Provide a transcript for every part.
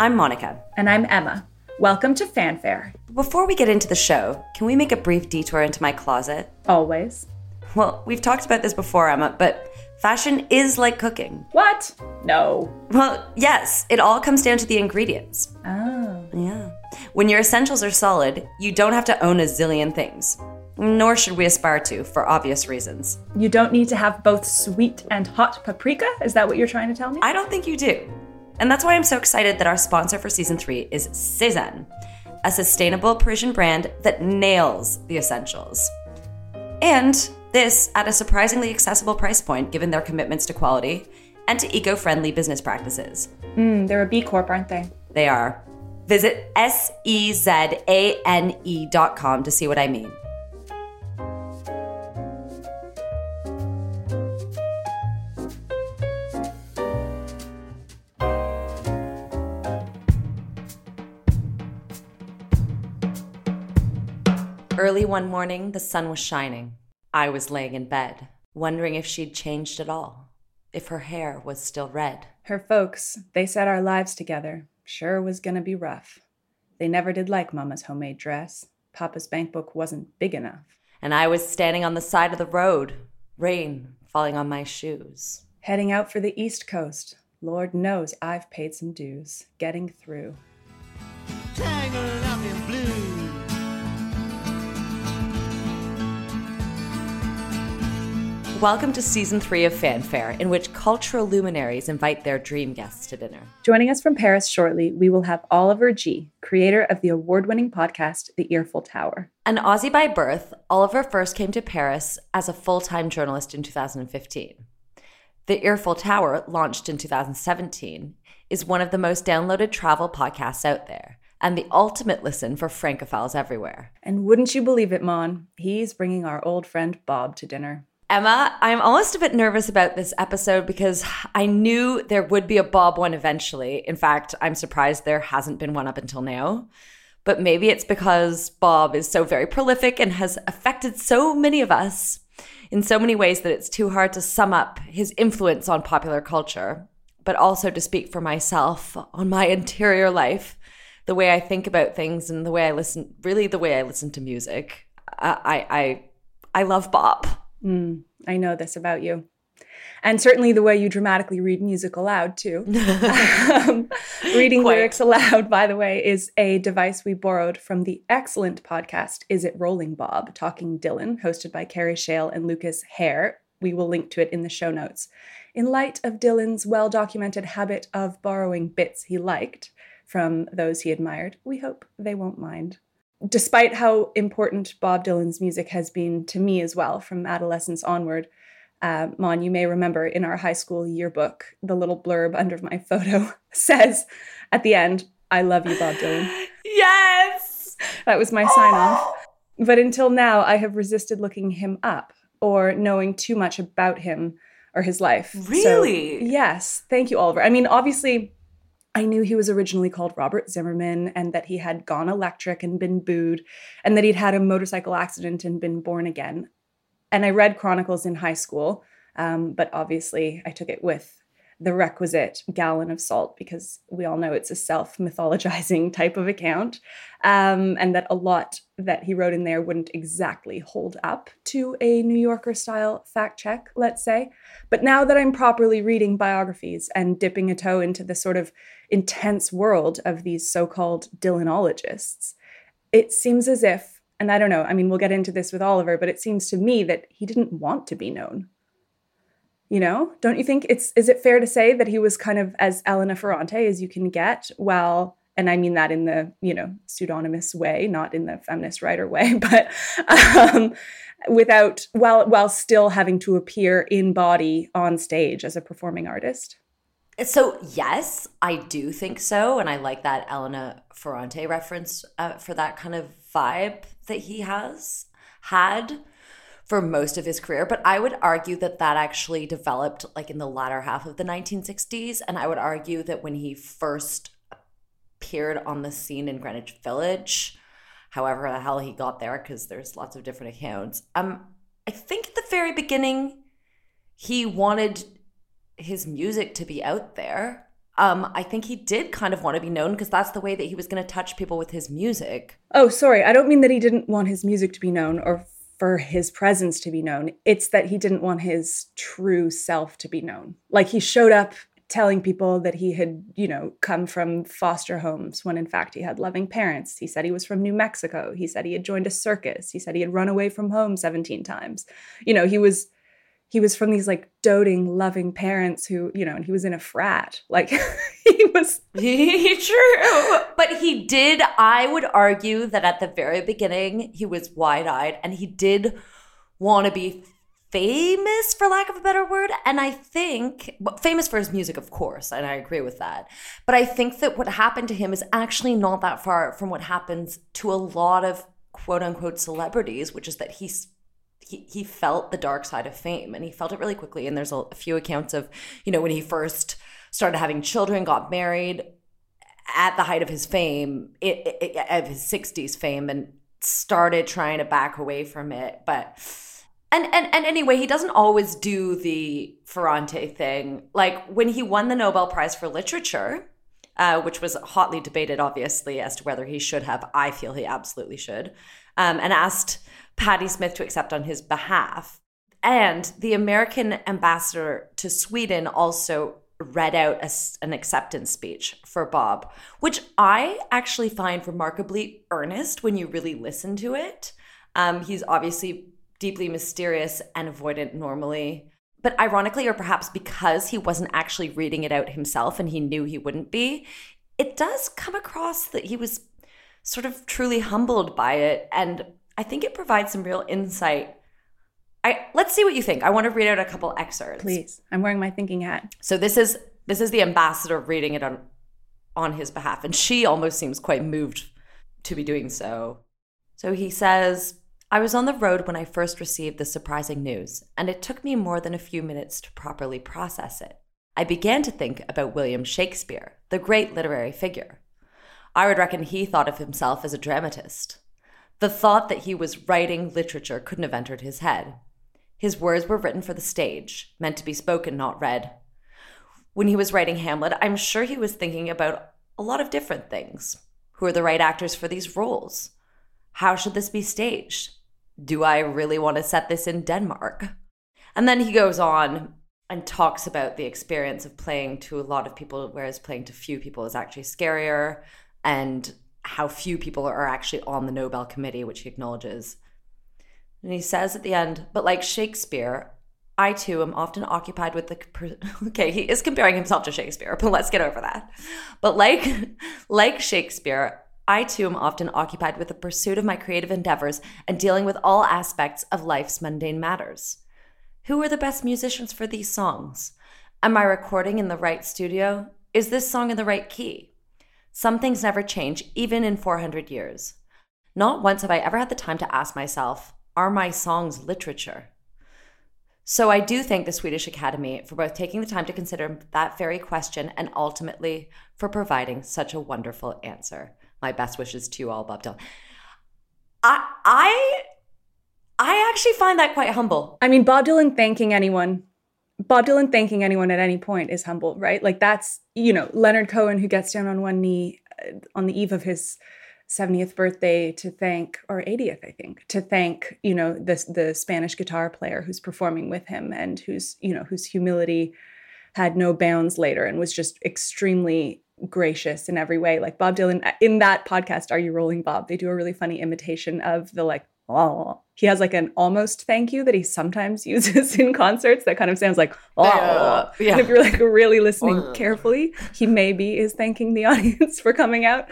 I'm Monica. And I'm Emma. Welcome to Fanfare. Before we get into the show, can we make a brief detour into my closet? Always. Well, we've talked about this before, Emma, but fashion is like cooking. What? No. Well, yes, it all comes down to the ingredients. Oh. Yeah. When your essentials are solid, you don't have to own a zillion things. Nor should we aspire to, for obvious reasons. You don't need to have both sweet and hot paprika? Is that what you're trying to tell me? I don't think you do. And that's why I'm so excited that our sponsor for season three is Sézane, a sustainable Parisian brand that nails the essentials. And this at a surprisingly accessible price point given their commitments to quality and to eco friendly business practices. Mm, they're a B Corp, aren't they? They are. Visit S E Z A N E dot com to see what I mean. Early one morning, the sun was shining. I was laying in bed, wondering if she'd changed at all, if her hair was still red. Her folks, they said our lives together sure was gonna be rough. They never did like Mama's homemade dress. Papa's bank book wasn't big enough. And I was standing on the side of the road, rain falling on my shoes. Heading out for the East Coast. Lord knows I've paid some dues getting through. tangled up in blue. Welcome to season three of Fanfare, in which cultural luminaries invite their dream guests to dinner. Joining us from Paris shortly, we will have Oliver Gee, creator of the award winning podcast, The Earful Tower. An Aussie by birth, Oliver first came to Paris as a full time journalist in 2015. The Earful Tower, launched in 2017, is one of the most downloaded travel podcasts out there and the ultimate listen for Francophiles everywhere. And wouldn't you believe it, Mon? He's bringing our old friend Bob to dinner. Emma, I'm almost a bit nervous about this episode because I knew there would be a Bob one eventually. In fact, I'm surprised there hasn't been one up until now. But maybe it's because Bob is so very prolific and has affected so many of us in so many ways that it's too hard to sum up his influence on popular culture, but also to speak for myself on my interior life, the way I think about things and the way I listen, really the way I listen to music. I, I, I love Bob. Mm, I know this about you. And certainly the way you dramatically read music aloud, too. um, reading Quite. lyrics aloud, by the way, is a device we borrowed from the excellent podcast Is It Rolling Bob, Talking Dylan, hosted by Kerry Shale and Lucas Hare. We will link to it in the show notes. In light of Dylan's well documented habit of borrowing bits he liked from those he admired, we hope they won't mind despite how important Bob Dylan's music has been to me as well from adolescence onward, uh, Mon, you may remember in our high school yearbook, the little blurb under my photo says at the end, I love you, Bob Dylan. Yes! That was my sign off. But until now, I have resisted looking him up or knowing too much about him or his life. So, Really? yes. Thank you, Oliver. I mean, obviously, I knew he was originally called Robert Zimmerman and that he had gone electric and been booed and that he'd had a motorcycle accident and been born again. And I read Chronicles in high school, um, but obviously I took it with the requisite gallon of salt because we all know it's a self mythologizing type of account. Um, and that a lot that he wrote in there wouldn't exactly hold up to a New Yorker style fact check, let's say. But now that I'm properly reading biographies and dipping a toe into the sort of intense world of these so called Dylanologists, it seems as if, and I don't know, I mean, we'll get into this with Oliver, but it seems to me that he didn't want to be known. You know, don't you think it's is it fair to say that he was kind of as Elena Ferrante as you can get while and I mean that in the, you know, pseudonymous way, not in the feminist writer way, but um, without while while still having to appear in body on stage as a performing artist. So, yes, I do think so. And I like that Elena Ferrante reference uh, for that kind of vibe that he has had for most of his career. But I would argue that that actually developed like in the latter half of the 1960s. And I would argue that when he first appeared on the scene in Greenwich Village, however the hell he got there, because there's lots of different accounts, um, I think at the very beginning, he wanted his music to be out there. um, I think he did kind of want to be known because that's the way that he was going to touch people with his music. Oh, sorry. I don't mean that he didn't want his music to be known or for his presence to be known. It's that he didn't want his true self to be known. Like he showed up telling people that he had, you know, come from foster homes when in fact he had loving parents. He said he was from New Mexico. He said he had joined a circus. He said he had run away from home 17 times. You know, he was he was from these like doting, loving parents who, you know, and he was in a frat. Like he was True. But he did, I would argue that at the very beginning, he was wide eyed and he did want to be famous, for lack of a better word. And I think, famous for his music, of course, and I agree with that. But I think that what happened to him is actually not that far from what happens to a lot of quote unquote celebrities, which is that he's he, he felt the dark side of fame and he felt it really quickly. And there's a, a few accounts of, you know, when he first started having children, got married at the height of his fame, it, it, of his 60s fame, and started trying to back away from it. But, and, and, and anyway, he doesn't always do the Ferrante thing. Like when he won the Nobel Prize for Literature, uh, which was hotly debated, obviously, as to whether he should have. I feel he absolutely should. Um, and asked Patti Smith to accept on his behalf. And the American ambassador to Sweden also read out a, an acceptance speech for Bob, which I actually find remarkably earnest when you really listen to it. Um, he's obviously deeply mysterious and avoidant normally. But ironically, or perhaps because he wasn't actually reading it out himself and he knew he wouldn't be, it does come across that he was sort of truly humbled by it and I think it provides some real insight. I let's see what you think. I want to read out a couple excerpts. Please. I'm wearing my thinking hat. So this is this is the ambassador reading it on on his behalf and she almost seems quite moved to be doing so. So he says, I was on the road when I first received the surprising news, and it took me more than a few minutes to properly process it. I began to think about William Shakespeare, the great literary figure. I would reckon he thought of himself as a dramatist. The thought that he was writing literature couldn't have entered his head. His words were written for the stage, meant to be spoken, not read. When he was writing Hamlet, I'm sure he was thinking about a lot of different things. Who are the right actors for these roles? How should this be staged? Do I really want to set this in Denmark? And then he goes on and talks about the experience of playing to a lot of people, whereas playing to few people is actually scarier, and how few people are actually on the Nobel Committee, which he acknowledges. And he says at the end, but like Shakespeare, I too am often occupied with the okay, he is comparing himself to Shakespeare, but let's get over that. But like like Shakespeare, I too am often occupied with the pursuit of my creative endeavors and dealing with all aspects of life's mundane matters. Who are the best musicians for these songs? Am I recording in the right studio? Is this song in the right key? Some things never change, even in 400 years. Not once have I ever had the time to ask myself, are my songs literature? So I do thank the Swedish Academy for both taking the time to consider that very question and ultimately for providing such a wonderful answer. My best wishes to you all, Bob Dylan. I I I actually find that quite humble. I mean, Bob Dylan thanking anyone Bob Dylan thanking anyone at any point is humble, right? Like that's, you know, Leonard Cohen who gets down on one knee uh, on the eve of his 70th birthday to thank or 80th I think to thank you know the the Spanish guitar player who's performing with him and whose you know whose humility had no bounds later and was just extremely gracious in every way like Bob Dylan in that podcast are you rolling Bob they do a really funny imitation of the like oh. He has like an almost thank you that he sometimes uses in concerts that kind of sounds like oh. Uh, yeah. And if you're like really listening uh. carefully, he maybe is thanking the audience for coming out.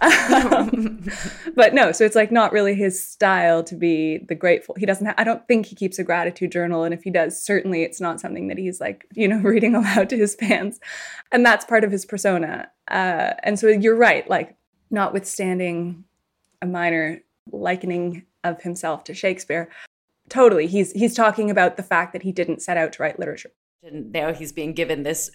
Um, but no, so it's like not really his style to be the grateful. He doesn't. Ha- I don't think he keeps a gratitude journal, and if he does, certainly it's not something that he's like you know reading aloud to his fans, and that's part of his persona. Uh, and so you're right. Like, notwithstanding a minor likening of himself to Shakespeare. Totally. He's he's talking about the fact that he didn't set out to write literature. And now he's being given this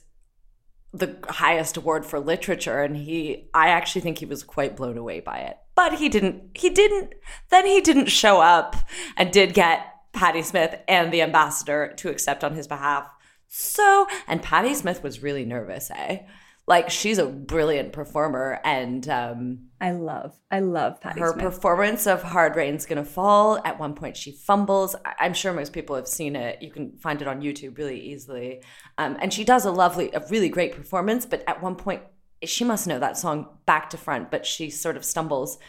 the highest award for literature and he I actually think he was quite blown away by it. But he didn't he didn't then he didn't show up and did get Patti Smith and the ambassador to accept on his behalf. So, and Patti Smith was really nervous, eh? Like she's a brilliant performer, and um, I love, I love Patti her Smith. performance of "Hard Rain's Gonna Fall." At one point, she fumbles. I'm sure most people have seen it. You can find it on YouTube really easily, um, and she does a lovely, a really great performance. But at one point, she must know that song back to front, but she sort of stumbles.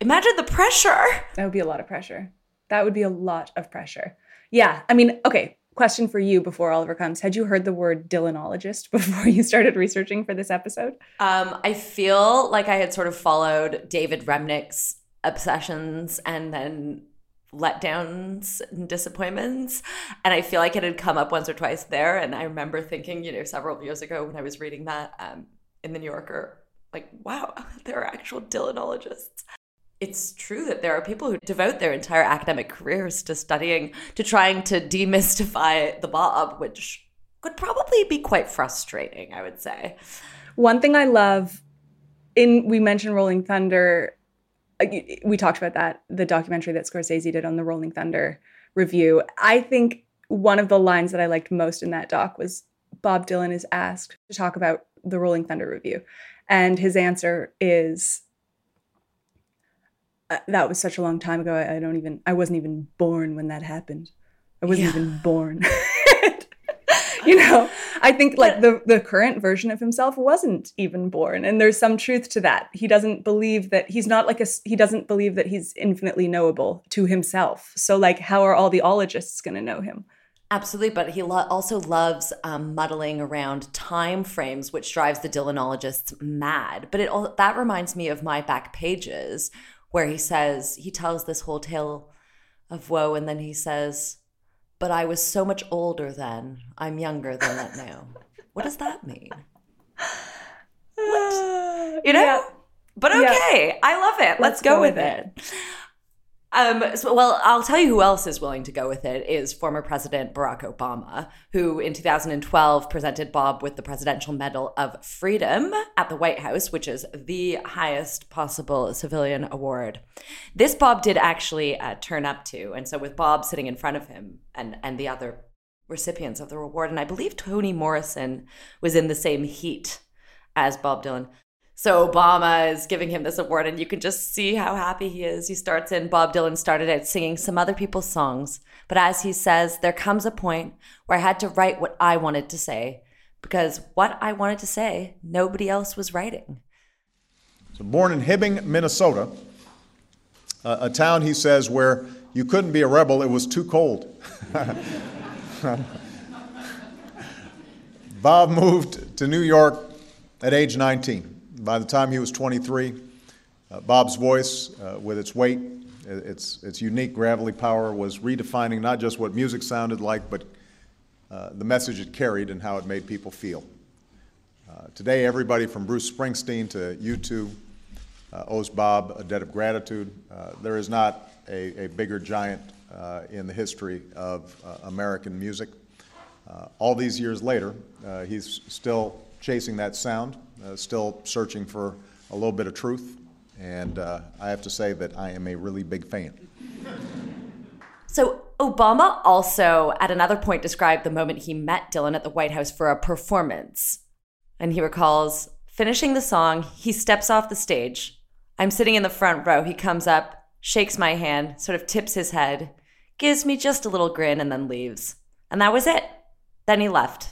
Imagine the pressure. That would be a lot of pressure. That would be a lot of pressure. Yeah. I mean, okay, question for you before Oliver comes. Had you heard the word Dylanologist before you started researching for this episode? Um, I feel like I had sort of followed David Remnick's obsessions and then letdowns and disappointments. And I feel like it had come up once or twice there. And I remember thinking, you know, several years ago when I was reading that um, in the New Yorker, like, wow, there are actual Dylanologists. It's true that there are people who devote their entire academic careers to studying, to trying to demystify the Bob, which could probably be quite frustrating, I would say. One thing I love in we mentioned Rolling Thunder. uh, We talked about that the documentary that Scorsese did on the Rolling Thunder Revue. I think one of the lines that I liked most in that doc was Bob Dylan is asked to talk about the Rolling Thunder Revue, and his answer is. "Uh, That was such a long time ago. I I don't even. I wasn't even born when that happened. I wasn't Yeah. even born. you know, I think like the the current version of himself wasn't even born, and there's some truth to that. He doesn't believe that he's not like a. He doesn't believe that he's infinitely knowable to himself. So like, how are all the ologists going to know him? Absolutely, but he lo- also loves um, muddling around time frames, which drives the Dylanologists mad. But it all, that reminds me of my back pages, where he says he tells this whole tale of woe, and then he says, "But I was so much older then. I'm younger than that now." what does that mean? You know. Yeah. But Yeah. okay, I love it. Let's, go, with it. Um, so, well, I'll tell you who else is willing to go with it is former President Barack Obama, who in 2012 presented Bob with the Presidential Medal of Freedom at the White House, which is the highest possible civilian award. This Bob did actually uh, turn up to, and so with Bob sitting in front of him and and the other recipients of the reward, and I believe Toni Morrison was in the same heat as Bob Dylan. So Obama is giving him this award, and you can just see how happy he is. He starts in, Bob Dylan started out singing some other people's songs. But as he says, there comes a point where I had to write what I wanted to say, because what I wanted to say, nobody else was writing. So born in Hibbing, Minnesota, a, a town, he says, where you couldn't be a rebel, it was too cold. Bob moved to New York at age 19. By the time he was 23, uh, Bob's voice, uh, with its weight, its, its unique gravelly power, was redefining not just what music sounded like, but uh, the message it carried and how it made people feel. Uh, Today, everybody from Bruce Springsteen to U2 uh, owes Bob a debt of gratitude. There is not a, a bigger giant in the history of American music. All these years later, he's still chasing that sound, uh, still searching for a little bit of truth, and uh, I have to say that I am a really big fan. So Obama also, at another point, described the moment he met Dylan at the White House for a performance. And he recalls finishing the song, he steps off the stage. I'm sitting in the front row. He comes up, shakes my hand, sort of tips his head, gives me just a little grin, and then leaves. And that was it. Then he left.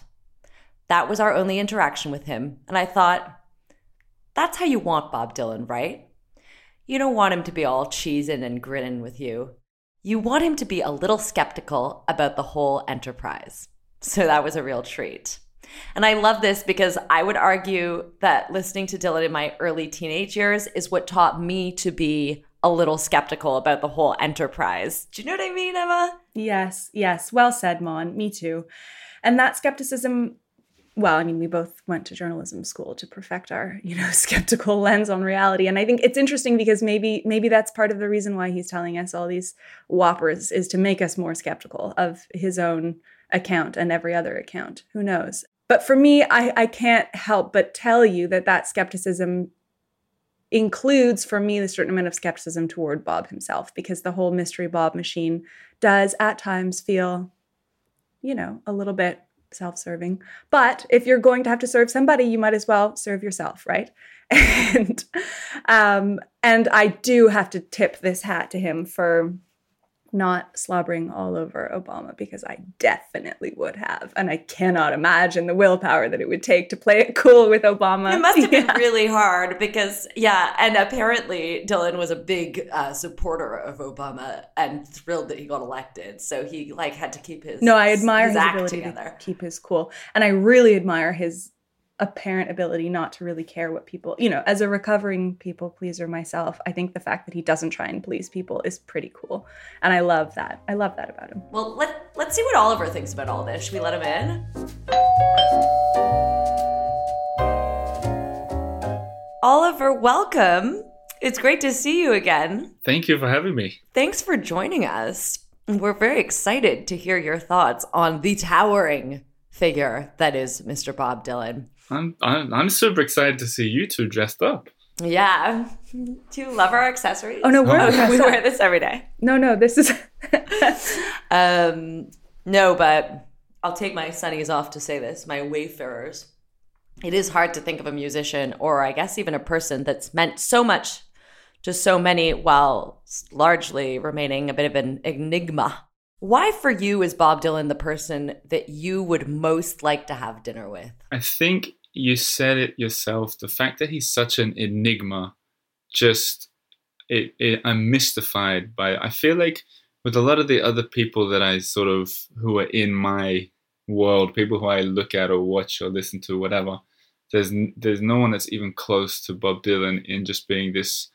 That was our only interaction with him. And I thought, that's how you want Bob Dylan, right? You don't want him to be all cheesing and grinning with you. You want him to be a little skeptical about the whole enterprise. So that was a real treat. And I love this because I would argue that listening to Dylan in my early teenage years is what taught me to be a little skeptical about the whole enterprise. Do you know what I mean, Emma? Yes, yes. Well said, Mon. Me too. And that skepticism, well, I mean, we both went to journalism school to perfect our, you know, skeptical lens on reality. And I think it's interesting because maybe maybe that's part of the reason why he's telling us all these whoppers is to make us more skeptical of his own account and every other account. Who knows? But for me, I, I can't help but tell you that that skepticism includes for me a certain amount of skepticism toward Bob himself because the whole mystery Bob machine does at times feel, you know, a little bit self-serving. But if you're going to have to serve somebody, you might as well serve yourself, right? And um, and I do have to tip this hat to him for not slobbering all over Obama because I definitely would have. And I cannot imagine the willpower that it would take to play it cool with Obama. It must have been Yeah. really hard because, yeah, and apparently Dylan was a big uh, supporter of Obama and thrilled that he got elected. So he like had to keep his No, I admire his, act ability together. to keep his cool. And I really admire his apparent ability not to really care what people, you know, as a recovering people pleaser myself, I think the fact that he doesn't try and please people is pretty cool. And I love that. I love that about him. Well, let let's see what Oliver thinks about all this. Should we let him in? Oliver, welcome. It's great to see you again. Thank you for having me. Thanks for joining us. We're very excited to hear your thoughts on the towering figure that is Mr. Bob Dylan. I'm, I'm I'm super excited to see you two dressed up. Yeah. Do you love our accessories? Oh, no, we're Oh, we wear this every day. No, no, this is Um, no, but I'll take my sunnies off to say this. My wayfarers. It is hard to think of a musician, or I guess even a person that's meant so much to so many, while largely remaining a bit of an enigma. Why, for you, is Bob Dylan the person that you would most like to have dinner with? I think you said it yourself. The fact that he's such an enigma, just it, it I'm mystified by. It. I feel like with a lot of the other people that I sort of who are in my world, people who I look at or watch or listen to, whatever. There's there's no one that's even close to Bob Dylan in just being this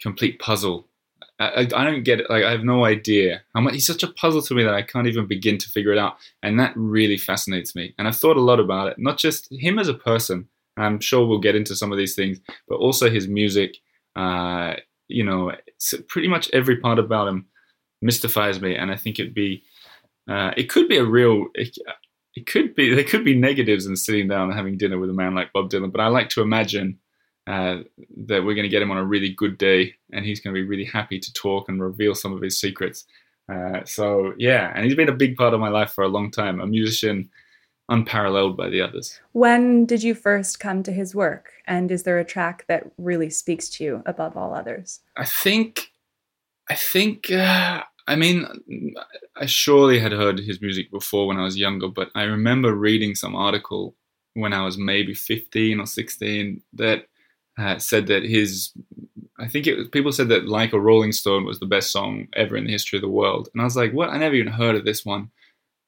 complete puzzle. I, I, don't get it. Like I have no idea he's such a puzzle to me that I can't even begin to figure it out, and that really fascinates me. And I've thought a lot about it, not just him as a person. I'm sure we'll get into some of these things, but also his music. Uh, you know, pretty much every part about him mystifies me, and I think it'd be, uh, it could be a real. It, it could be there could be negatives in sitting down and having dinner with a man like Bob Dylan, but I like to imagine uh, that we're going to get him on a really good day, and he's going to be really happy to talk and reveal some of his secrets. Uh, so yeah, and he's been a big part of my life for a long time. A musician unparalleled by the others. when did you first come to his work? And is there a track that really speaks to you above all others? I think, I think, uh, I mean, I surely had heard his music before when I was younger, but I remember reading some article when I was maybe 15 or 16 that uh, said that his, I think it was, people said that Like a Rolling Stone was the best song ever in the history of the world. And I was like, what? I never even heard of this one.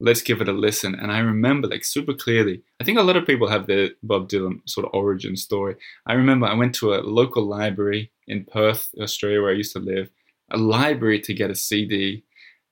Let's give it a listen. And I remember like super clearly, I think a lot of people have their Bob Dylan sort of origin story. I remember I went to a local library in Perth, Australia, where I used to live, a library to get a CD.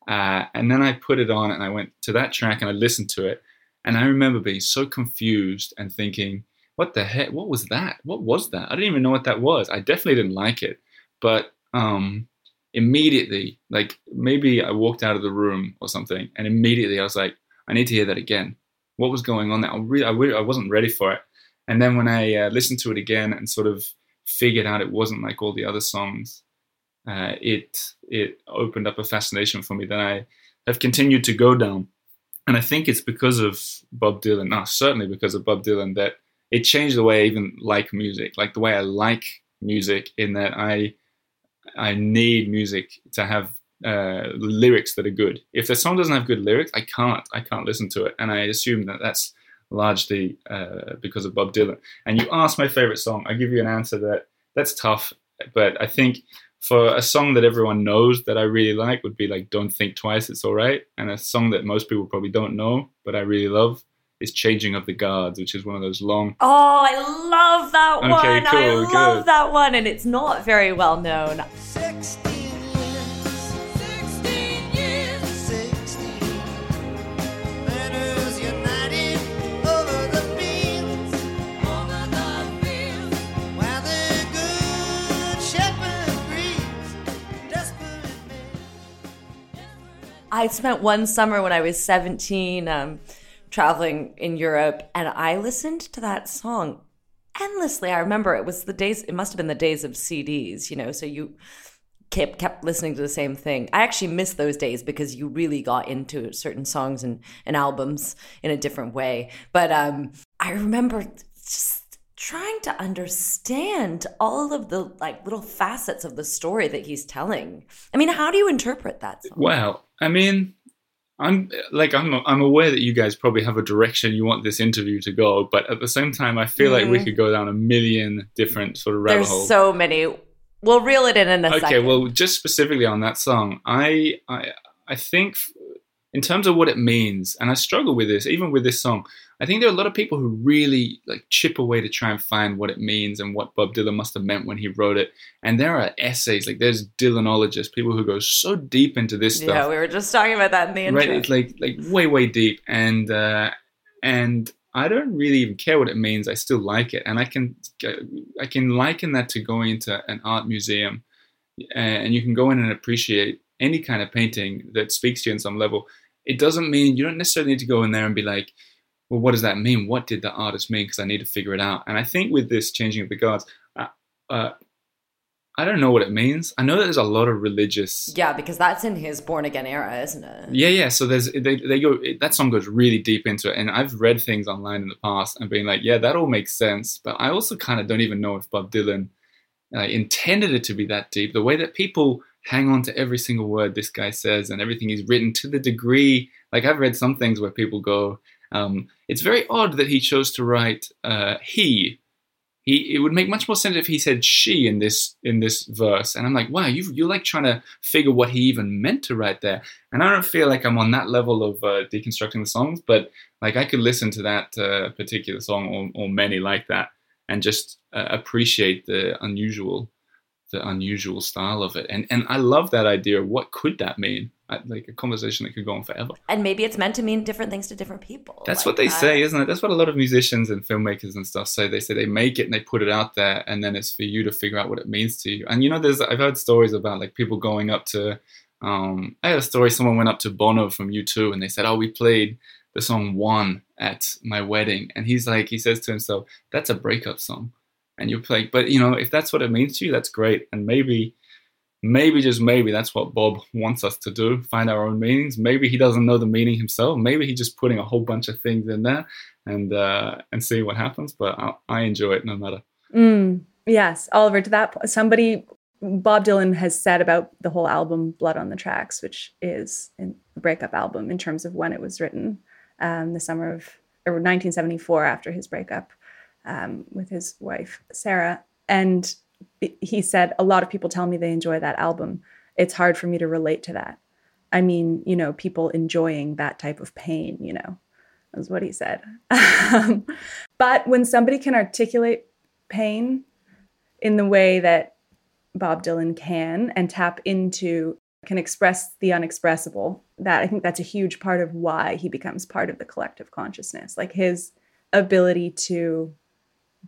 Uh, and then I put it on and I went to that track and I listened to it. And I remember being so confused and thinking, what the heck? What was that? What was that? I didn't even know what that was. I definitely didn't like it. But um, immediately, like maybe I walked out of the room or something, and immediately I was like, I need to hear that again. What was going on there? I, really, I, really, I wasn't ready for it. And then when I uh, listened to it again and sort of figured out it wasn't like all the other songs, uh, it it opened up a fascination for me that I have continued to go down. And I think it's because of Bob Dylan, no, certainly because of Bob Dylan, that it changed the way I even like music, like the way I like music, in that I I need music to have uh, lyrics that are good. If the song doesn't have good lyrics, I can't I can't listen to it, and I assume that that's largely uh, because of Bob Dylan. And you ask my favorite song, I give you an answer that that's tough, but I think for a song that everyone knows that I really like would be like "Don't Think Twice, It's Alright," and a song that most people probably don't know but I really love is "Changing of the Guards," which is one of those long. Oh, I love that Okay, one. I cool, love good. that one, and it's not very well known. 16 years, 16 years, 16. Letters united over the fields, over the fields, where the good shepherd grieves, desperate men. I spent one summer when I was 17 um, traveling in Europe, and I listened to that song endlessly. I remember it was the days, it must have been the days of CDs, you know, so you kept kept listening to the same thing. I actually miss those days because you really got into certain songs and, and albums in a different way. But um, I remember just trying to understand all of the like little facets of the story that he's telling. I mean, how do you interpret that? Song? Well, I mean, I'm like I'm I'm aware that you guys probably have a direction you want this interview to go, but at the same time, I feel like we Mhm. could go down a million different sort of rabbit There's holes. so many. We'll reel it in in a okay, second. well, just specifically on that song, I I I think in terms of what it means, and I struggle with this, even with this song. I think there are a lot of people who really like chip away to try and find what it means and what Bob Dylan must have meant when he wrote it. And there are essays, like there's Dylanologists, people who go so deep into this stuff. yeah, we were just talking about that in the intro. right it's like like way way deep. And uh and i don't really even care what it means. I still like it. And i can i can liken that to going into an art museum and you can go in and appreciate any kind of painting that speaks to you on some level. It doesn't mean you don't necessarily need to go in there and be like well what does that mean what did the artist mean because i need to figure it out and i think with this changing of the guards uh, uh, i don't know what it means i know that there's a lot of religious yeah, because that's in his Born Again era, isn't it? yeah, yeah. So there's they they go that song goes really deep into it, and I've read things online in the past and being like, yeah, that all makes sense. But I also kind of don't even know if Bob Dylan uh, intended it to be that deep. The way that people hang on to every single word this guy says and everything he's written to the degree, like I've read some things where people go, um, it's very odd that he chose to write uh, he. He, it would make much more sense if he said she in this in this verse, and I'm like, wow, you you're like trying to figure what he even meant to write there. And I don't feel like I'm on that level of uh, deconstructing the songs, but like I could listen to that uh, particular song or, or many like that and just uh, appreciate the unusual, the unusual style of it. And and I love that idea. What could that mean? Like a conversation that could go on forever. And maybe it's meant to mean different things to different people. That's like what they that. say, isn't it? That's what a lot of musicians and filmmakers and stuff say. They say they make it and they put it out there, and then it's for you to figure out what it means to you. And you know, there's I've heard stories about like people going up to. Um, I had a story. Someone went up to Bono from U2, and they said, "Oh, we played the song One at my wedding," and he's like, he says to himself, "That's a breakup song," and you're like, but you know, if that's what it means to you, that's great, and maybe. Maybe just maybe that's what Bob wants us to do, find our own meanings. Maybe he doesn't know the meaning himself. Maybe he's just putting a whole bunch of things in there and uh, and see what happens. But I, I enjoy it no matter. Mm, yes, Oliver. To that, somebody Bob Dylan has said about the whole album "Blood on the Tracks," which is a breakup album in terms of when it was written, um, the summer of or 1974 after his breakup um, with his wife Sarah, and he said a lot of people tell me they enjoy that album. It's hard for me to relate to that. I mean, you know, people enjoying that type of pain, you know, is what he said. But when somebody can articulate pain in the way that Bob Dylan can and tap into, can express the unexpressible, that I think that's a huge part of why he becomes part of the collective consciousness. Like his ability to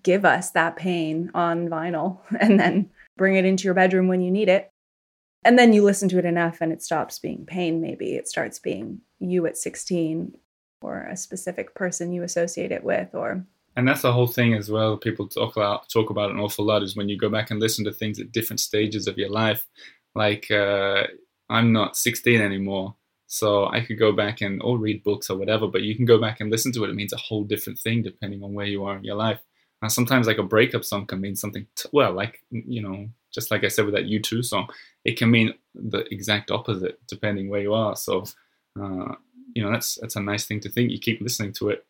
give us that pain on vinyl and then bring it into your bedroom when you need it. And then you listen to it enough and it stops being pain, maybe. It starts being you at 16 or a specific person you associate it with or And that's the whole thing as well. People talk about talk about an awful lot is when you go back and listen to things at different stages of your life. Like uh, I'm not 16 anymore, so I could go back and or read books or whatever. But you can go back and listen to it. It means a whole different thing depending on where you are in your life. And sometimes like a breakup song can mean something. T- well, like you know, just like I said with that U2 song, it can mean the exact opposite depending where you are. So. Uh, you know that's that's a nice thing to think. You keep listening to it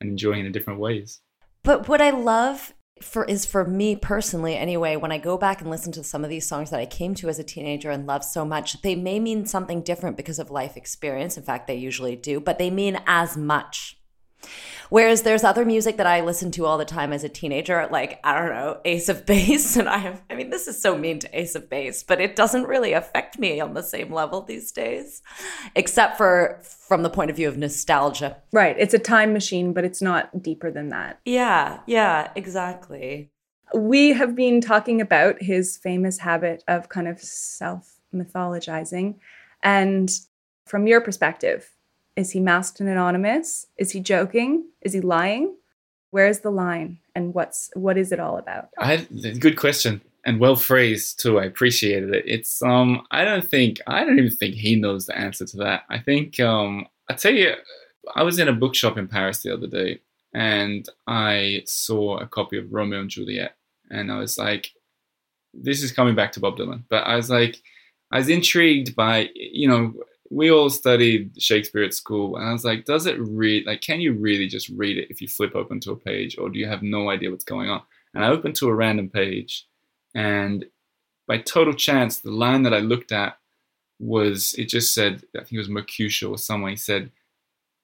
and enjoying it in different ways. But what I love for is for me personally anyway, when I go back and listen to some of these songs that I came to as a teenager and loved so much, they may mean something different because of life experience. In fact, they usually do, but they mean as much. Whereas there's other music that I listened to all the time as a teenager, like, I don't know, Ace of Base. And I have, I mean, this is so mean to Ace of Base, but it doesn't really affect me on the same level these days, except for from the point of view of nostalgia. right it's a time machine but it's not deeper than that Yeah, yeah, exactly. we have been talking about his famous habit of kind of self mythologizing and from your perspective is he masked and anonymous is he joking is he lying where's the line and what's what is it all about I good question. and well phrased too. I appreciated it. It's um I don't think I don't even think he knows the answer to that. I think um I tell you I was in a bookshop in Paris the other day and I saw a copy of Romeo and Juliet and I was like this is coming back to Bob Dylan, but I was like I was intrigued by you know we all studied Shakespeare at school, and I was like, does it read like can you really just read it if you flip open to a page, or do you have no idea what's going on? And I opened to a random page, and by total chance, the line that I looked at was it just said I think it was Mercutio or someone. He said,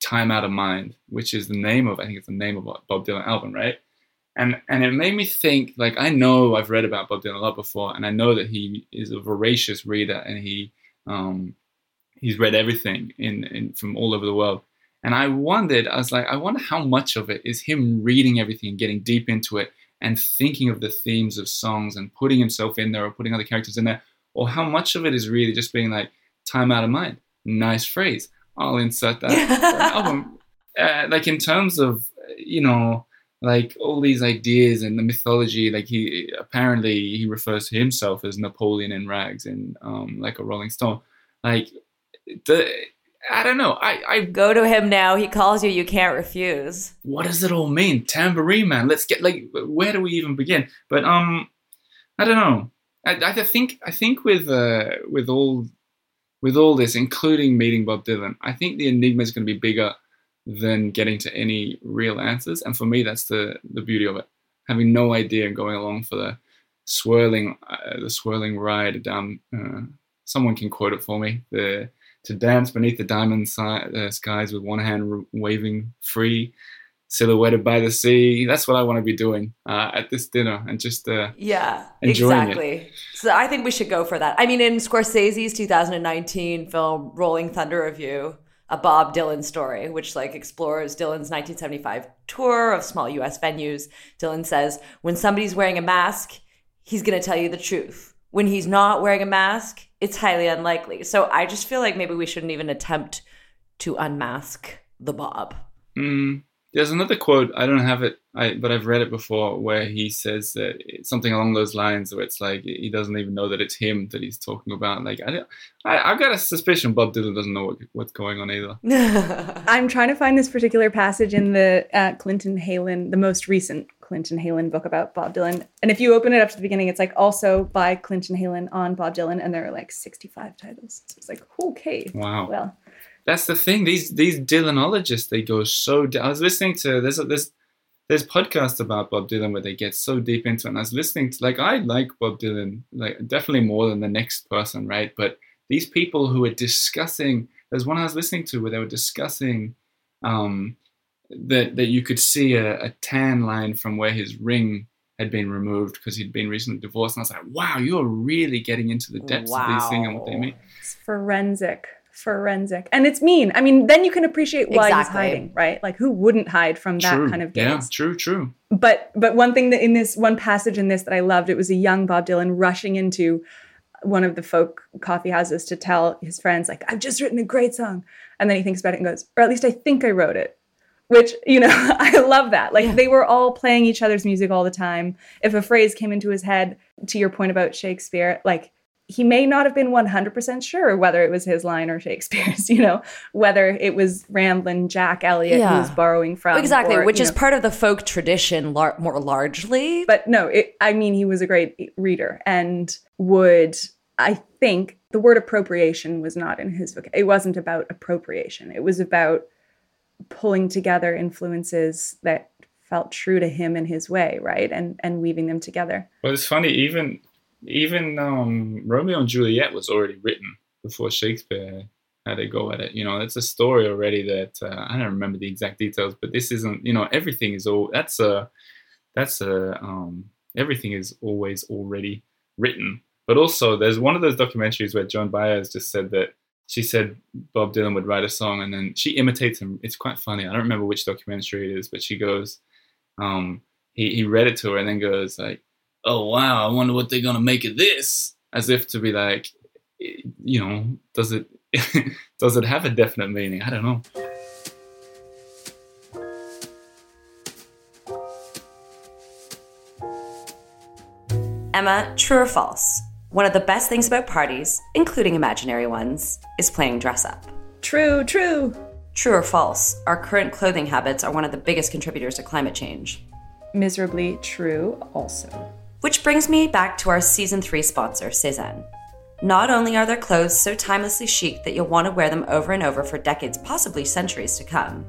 "Time Out of Mind," which is the name of I think it's the name of Bob Dylan album, right? And and it made me think like I know I've read about Bob Dylan a lot before, and I know that he is a voracious reader, and he um, he's read everything in, in from all over the world. And I wondered, I was like, I wonder how much of it is him reading everything, getting deep into it, and thinking of the themes of songs and putting himself in there or putting other characters in there, or how much of it is really just being like, time out of mind. Nice phrase. I'll insert that album. Uh, like in terms of, you know, like all these ideas and the mythology, like he apparently he refers to himself as Napoleon in rags in um, like a Rolling Stone. Like the I don't know. I, I Go to him now. He calls you. You can't refuse. what does it all mean? Tambourine man. Let's get like where do we even begin? But um, I don't know. I, I think I think with uh with all with all this, including meeting Bob Dylan, I think the enigma is going to be bigger than getting to any real answers. And for me, that's the the beauty of it. Having no idea and going along for the swirling uh, the swirling ride down. Uh, someone can quote it for me. The to dance beneath the diamond si- uh, skies with one hand r- waving free, silhouetted by the sea. That's what I want to be doing uh, at this dinner and just uh, Yeah, Enjoying it. exactly. So I think we should go for that. I mean, in Scorsese's 2019 film Rolling Thunder Revue, a Bob Dylan story, which like explores Dylan's 1975 tour of small U.S. venues. Dylan says, when somebody's wearing a mask, he's going to tell you the truth. When he's not wearing a mask, it's highly unlikely. So I just feel like maybe we shouldn't even attempt to unmask the Bob. Mm, there's another quote. I don't have it, I, but I've read it before, where he says that it's something along those lines, where it's like he doesn't even know that it's him that he's talking about. Like I, don't, I I've got a suspicion Bob Dylan doesn't know what, what's going on either. I'm trying to find this particular passage in the uh, Clinton Heylin, the most recent Clinton Heylin book about Bob Dylan. And if you open it up to the beginning, it's like also by Clinton Heylin on Bob Dylan, and there are like 65 titles. So it's like, okay, Wow. well, That's the thing. These these Dylanologists, they go so. I was listening to there's a, there's there's podcasts about Bob Dylan where they get so deep into it. And I was listening to like I like Bob Dylan like definitely more than the next person, right? But these people who are discussing. There's one I was listening to where they were discussing um, that that you could see a, a tan line from where his ring had been removed because he'd been recently divorced. And I was like, wow, you're really getting into the depths of these things and what they mean. it's forensic. Forensic. And it's mean. I mean, then you can appreciate why he's hiding, right? Like who wouldn't hide from that true. kind of yeah, gaze? true, true. but but one thing that in this one passage in this that I loved, it was a young Bob Dylan rushing into one of the folk coffee houses to tell his friends, like, I've just written a great song. And then he thinks about it and goes, or at least I think I wrote it. Which, you know, I love that. Like Yeah. they were all playing each other's music all the time. If a phrase came into his head, to your point about Shakespeare, like he may not have been 100% sure whether it was his line or Shakespeare's, you know, whether it was Ramblin' Jack Elliott who Yeah. was borrowing from. exactly, or, which is know, part of the folk tradition lar- more largely. but no, it, I mean, he was a great reader and would, I think, the word appropriation was not in his book. It wasn't about appropriation. It was about pulling together influences that felt true to him in his way, right? And and weaving them together. Well, it's funny. Even even um, Romeo and Juliet was already written before Shakespeare had a go at it. You know, it's a story already that uh, I don't remember the exact details, but this isn't. You know, everything is all. That's a that's a um, everything is always already written. But also, there's one of those documentaries where Joan Baez just said that she said Bob Dylan would write a song and then she imitates him. It's quite funny. I don't remember which documentary it is, but she goes, um, he, he read it to her and then goes like, oh wow, I wonder what they're gonna make of this, as if to be like, you know, does it does it have a definite meaning? I don't know. Emma, true or false? One of the best things about parties, including imaginary ones, is playing dress up. True, true. True or false? Our current clothing habits are one of the biggest contributors to climate change. Miserably true also. Which brings me back to our season three sponsor, Sézane. Not only are their clothes so timelessly chic that you'll want to wear them over and over for decades, possibly centuries to come,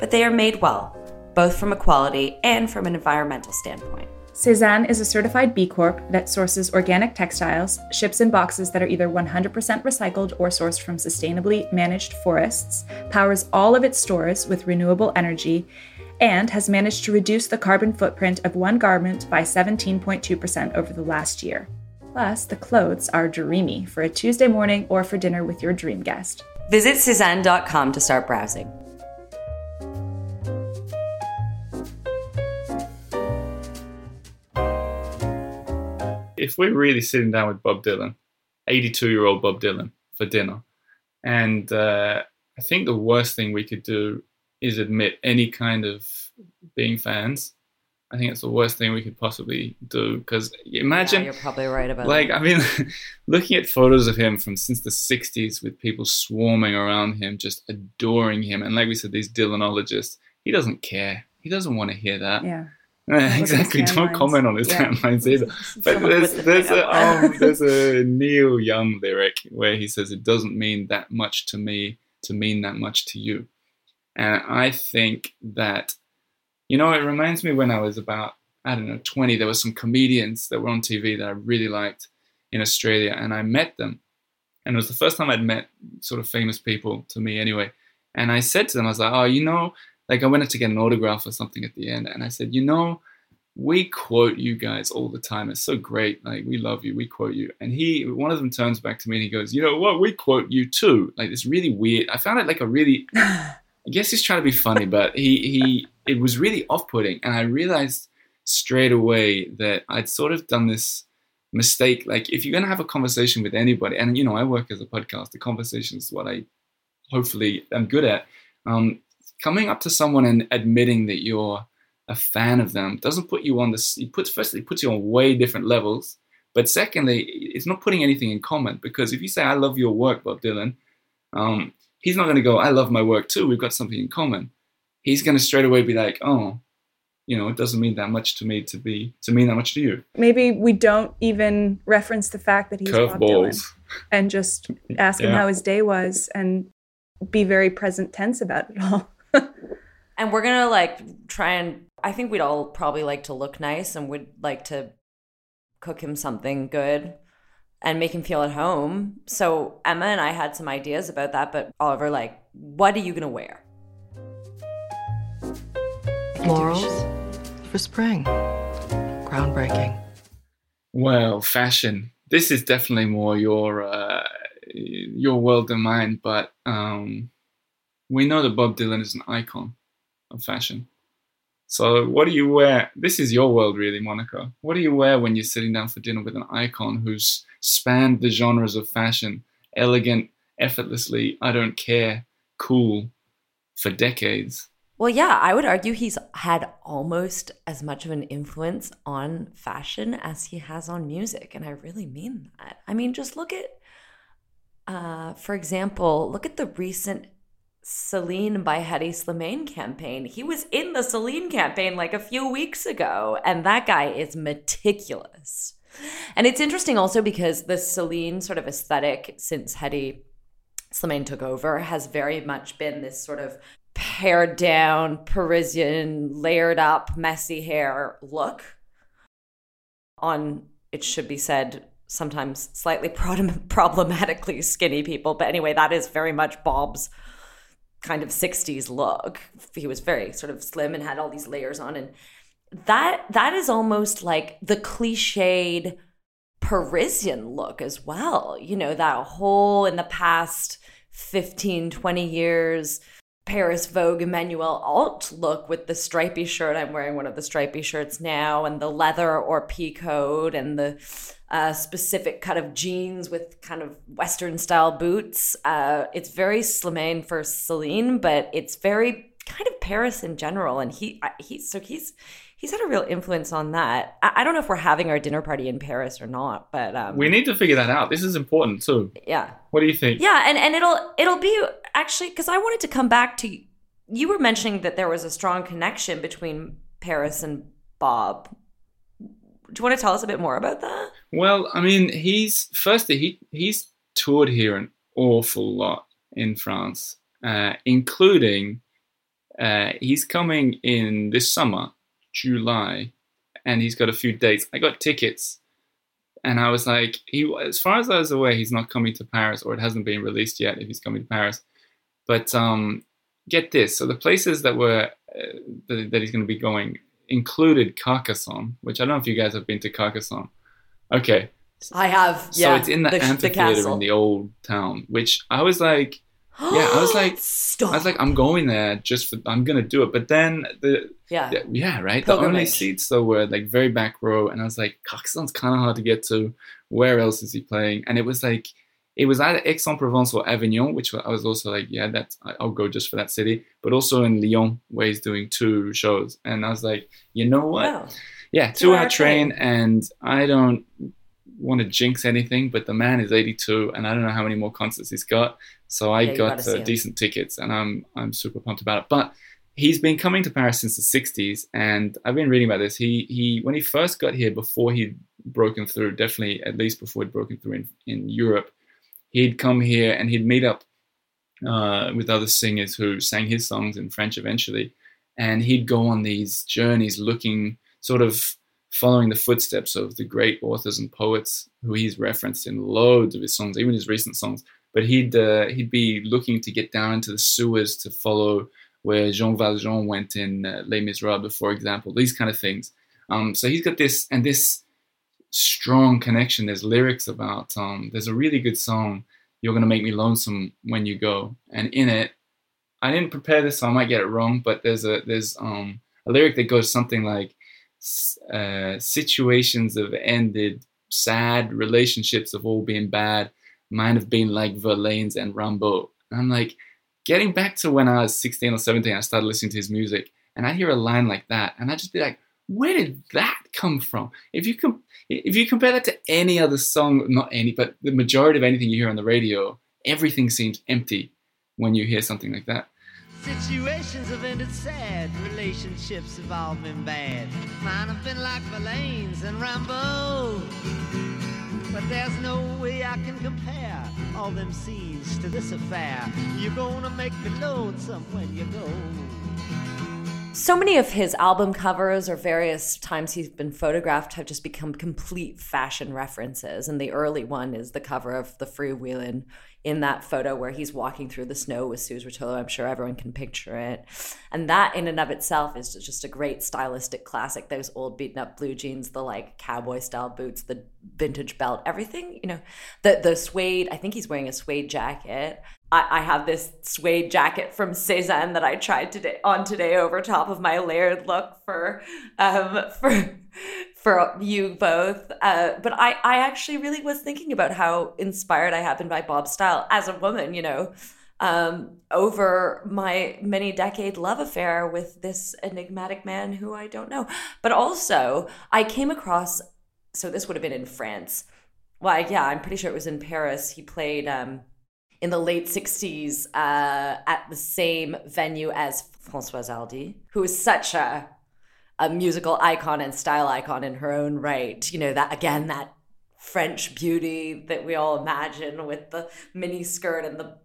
but they are made well, both from a quality and from an environmental standpoint. Sézane is a certified B Corp that sources organic textiles, ships in boxes that are either 100% recycled or sourced from sustainably managed forests, powers all of its stores with renewable energy, and has managed to reduce the carbon footprint of one garment by 17.2% over the last year. Plus, the clothes are dreamy for a Tuesday morning or for dinner with your dream guest. Visit Sézane.com to start browsing. If we're really sitting down with Bob Dylan, 82 year old Bob Dylan, for dinner, and uh, I think the worst thing we could do is admit any kind of being fans. I think it's the worst thing we could possibly do because imagine Yeah, you're probably right about like that. I mean, looking at photos of him from since the '60s with people swarming around him, just adoring him, and like we said, these Dylanologists, he doesn't care. He doesn't want to hear that. Yeah. Yeah, exactly. Don't comment on his Yeah. tan lines either. But there's there's a um, there's a Neil Young lyric where he says it doesn't mean that much to me to mean that much to you, and I think that you know it reminds me when I was about I don't know 20. There were some comedians that were on TV that I really liked in Australia, and I met them, and it was the first time I'd met sort of famous people to me anyway. And I said to them, I was like, oh, you know, like I went to get an autograph or something at the end, and I said, you know, we quote you guys all the time. It's so great. Like we love you. We quote you. And he, one of them turns back to me and he goes, you know what? We quote you too. Like it's really weird. I found it like a really, I guess he's trying to be funny, but he he it was really off-putting, and I realized straight away that I'd sort of done this mistake. Like if you're gonna have a conversation with anybody, and you know I work as a podcast, the conversation is what I hopefully am good at. Um, coming up to someone and admitting that you're a fan of them doesn't put you on this. It puts firstly it puts you on way different levels, but secondly, it's not putting anything in common because if you say I love your work, Bob Dylan, um, he's not going to go I love my work too. We've got something in common. He's going to straight away be like, oh, you know, it doesn't mean that much to me to be to mean that much to you. Maybe we don't even reference the fact that he's Bob Dylan and just ask him how his day was and be very present tense about it all. And we're gonna like try and I think we'd all probably like to look nice and would like to cook him something good and make him feel at home. So Emma and I had some ideas about that, but Oliver, like, what are you gonna wear? Florals for spring. Groundbreaking. Well, fashion. This is definitely more your uh, your world than mine, but um, we know that Bob Dylan is an icon of fashion. So, what do you wear? This is your world, really, Monica. What do you wear when you're sitting down for dinner with an icon who's spanned the genres of fashion, elegant, effortlessly, I don't care, cool, for decades? Well, yeah, I would argue he's had almost as much of an influence on fashion as he has on music. And I really mean that. I mean, just look at, uh, for example, look at the recent Celine by Hedy Slimane campaign. He was in the Celine campaign like a few weeks ago, and that guy is meticulous. And it's interesting also because the Celine sort of aesthetic since Hedy Slimane took over has very much been this sort of pared down, Parisian, layered up, messy hair look. On, it should be said, sometimes slightly problem- problematically skinny people. But anyway, that is very much Bob's kind of 60s look. He was very sort of slim and had all these layers on. And that that is almost like the cliched Parisian look as well. You know, that whole in the past 15, 20 years, Paris Vogue Emmanuelle Alt look with the stripy shirt. I'm wearing one of the stripy shirts now, and the leather or pea coat, and the uh, specific cut of jeans with kind of Western style boots. Uh, it's very Slimane for Celine, but it's very kind of Paris in general, and he he's so he's he's had a real influence on that. I, I don't know if we're having our dinner party in Paris or not, but um, We need to figure that out. This is important too. yeah, What do you think? yeah, and and it'll it'll be actually because I wanted to come back to you were mentioning that there was a strong connection between Paris and Bob. Do you want to tell us a bit more about that? Well, I mean, he's firstly he he's toured here an awful lot in France, uh, including uh, he's coming in this summer, July, and he's got a few dates. I got tickets, and I was like, he as far as I was aware, he's not coming to Paris, or it hasn't been released yet if he's coming to Paris. But um, get this: so the places that were uh, that, that he's going to be going included Carcassonne, which I don't know if you guys have been to Carcassonne. Okay, I have. Yeah. So it's in the, amphitheater in the old town, which I was like, yeah, I was like- stop. I was like, I'm going there just for, I'm gonna do it. But then the, yeah, the- yeah, right. The only seats though were like very back row, and I was like, Carcassonne's kind of hard to get to. Where else is he playing? And it was like, it was either Aix-en-Provence or Avignon, which I was also like, yeah, that's I- I'll go just for that city. But also in Lyon, where he's doing two shows, and I was like, you know what? Wow. Yeah, Two two hour hour train, train. and I don't want to jinx anything, but the man is 82, and I don't know how many more concerts he's got. So I Yeah, got uh, decent tickets, and I'm I'm super pumped about it. But he's been coming to Paris since the 60s, and I've been reading about this. He he when he first got here, before he'd broken through, definitely at least before he'd broken through in, in Europe, he'd come here and he'd meet up uh, with other singers who sang his songs in French eventually. And he'd go on these journeys looking, sort of following the footsteps of the great authors and poets who he's referenced in loads of his songs, even his recent songs. But he'd uh, he'd be looking to get down into the sewers to follow where Jean Valjean went in uh, Les Miserables, for example. These kind of things. Um, so he's got this and this strong connection. There's lyrics about. Um, there's a really good song you're gonna make me lonesome when you go. And in it, I didn't prepare this, so I might get it wrong. But there's a there's um a lyric that goes something like, uh, "Situations have ended, sad relationships have all been bad. Mine have been like Verlaine's and Rimbaud." And I'm like, getting back to when I was 16 or 17, I started listening to his music, and I hear a line like that, and I just be like, where did that come from? If you com- if you compare that to any other song, not any, but the majority of anything you hear on the radio, everything seems empty when you hear something like that. Situations have ended sad, relationships have all been bad. Mine have been like Verlaine's and Rimbaud. But there's no way I can compare all them scenes to this affair. You're gonna make me lonesome when you go. So many of his album covers or various times he's been photographed have just become complete fashion references. And the early one is the cover of the Freewheelin' in that photo where he's walking through the snow with Suze Rotolo. I'm sure everyone can picture it. And that in and of itself is just a great stylistic classic. Those old beaten up blue jeans, the like cowboy style boots, the vintage belt, everything, you know, the the suede, I think he's wearing a suede jacket. I, I have this suede jacket from Sézane that I tried today on today over top of my layered look for um for for you both. Uh, but I I actually really was thinking about how inspired I have been by Bob's style as a woman, you know, um, over my many decade love affair with this enigmatic man who I don't know. But also, I came across. So this would have been in France. Well, yeah, I'm pretty sure it was in Paris. He played. Um, in the late 60s uh, at the same venue as Françoise Hardy, who is such a a musical icon and style icon in her own right. You know, that again, that French beauty that we all imagine with the mini skirt and the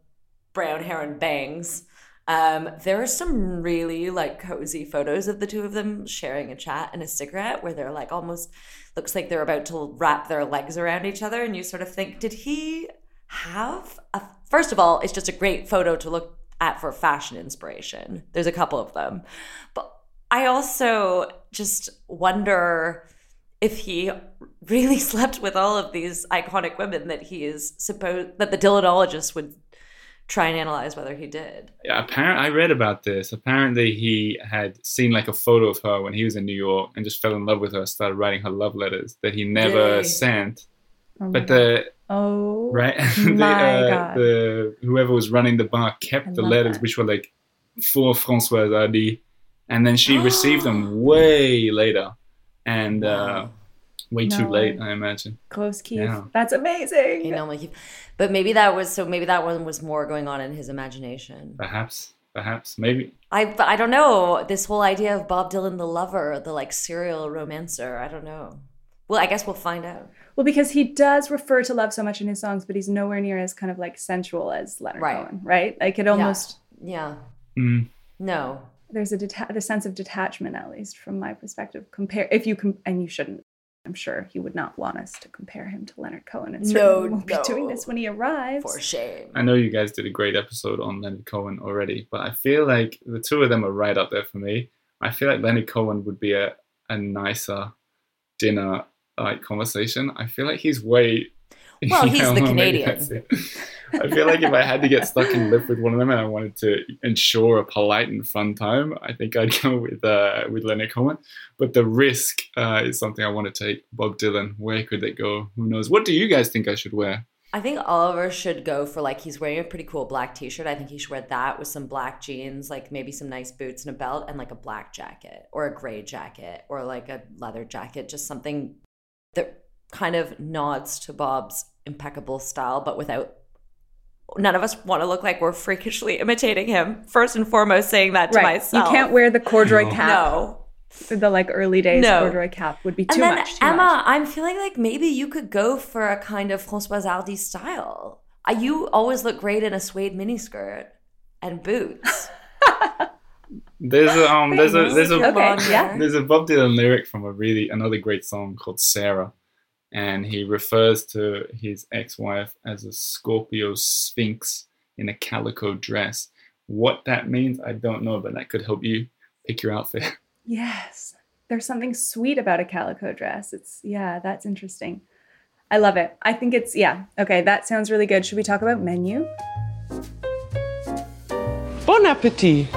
brown hair and bangs. Um, there are some really like cozy photos of the two of them sharing a chat and a cigarette where they're like almost looks like they're about to wrap their legs around each other. And you sort of think, did he have a first of all, it's just a great photo to look at for fashion inspiration. There's a couple of them. But I also just wonder if he really slept with all of these iconic women that he is supposed that the Dylanologist would try and analyze whether he did. Yeah, apparent. I read about this. Apparently, he had seen like a photo of her when he was in New York and just fell in love with her. Started writing her love letters that he never Yay. sent. Oh But the oh right, the, my uh, God. the whoever was running the bar I kept the letters, that. which were like for Françoise Hardy, and then she received them way later, and uh, way too late, I imagine. Close Keith. Yeah. That's amazing. You know, like, but maybe that was so. Maybe that one was more going on in his imagination. Perhaps, perhaps, maybe. I I don't know this whole idea of Bob Dylan the lover, the like serial romancer. I don't know. Well, I guess we'll find out. Well, because he does refer to love so much in his songs, but he's nowhere near as kind of like sensual as Leonard Right. Cohen, right? Like it almost Yeah. Mm. No. there's a deta- the sense of detachment, at least from my perspective. Compare if you com- and you shouldn't. I'm sure he would not want us to compare him to Leonard Cohen, and No, certainly won't no. be doing this when he arrives. For shame. I know you guys did a great episode on Leonard Cohen already, but I feel like the two of them are right up there for me. I feel like Leonard Cohen would be a, a nicer dinner like conversation. I feel like he's way Well, he's the Canadian. I feel like if I had to get stuck and live with one of them and I wanted to ensure a polite and fun time, I think I'd go with uh, with Leonard Cohen. But the risk uh, is something I want to take. Bob Dylan, where could they go? Who knows? What do you guys think I should wear? I think Oliver should go for like he's wearing a pretty cool black t-shirt. I think he should wear that with some black jeans, like maybe some nice boots and a belt and like a black jacket or a gray jacket or like a leather jacket, just something that kind of nods to Bob's impeccable style but without none of us want to look like we're freakishly imitating him. First and foremost saying that to right? myself. You can't wear the corduroy No. cap. No. The like early days No. corduroy cap would be too and then much. too Emma, much. I'm feeling like maybe you could go for a kind of Françoise Hardy style. You always look great in a suede miniskirt and boots. There's a um, there's a there's a Okay, Long yeah. There's a Bob Dylan lyric from a really another great song called Sara, and he refers to his ex-wife as a Scorpio sphinx in a calico dress. What that means, I don't know, but that could help you pick your outfit. Yes. There's something sweet about a calico dress. It's, yeah, that's interesting. I love it. I think it's, yeah. Okay, that sounds really good. Should we talk about menu? Bon appetit!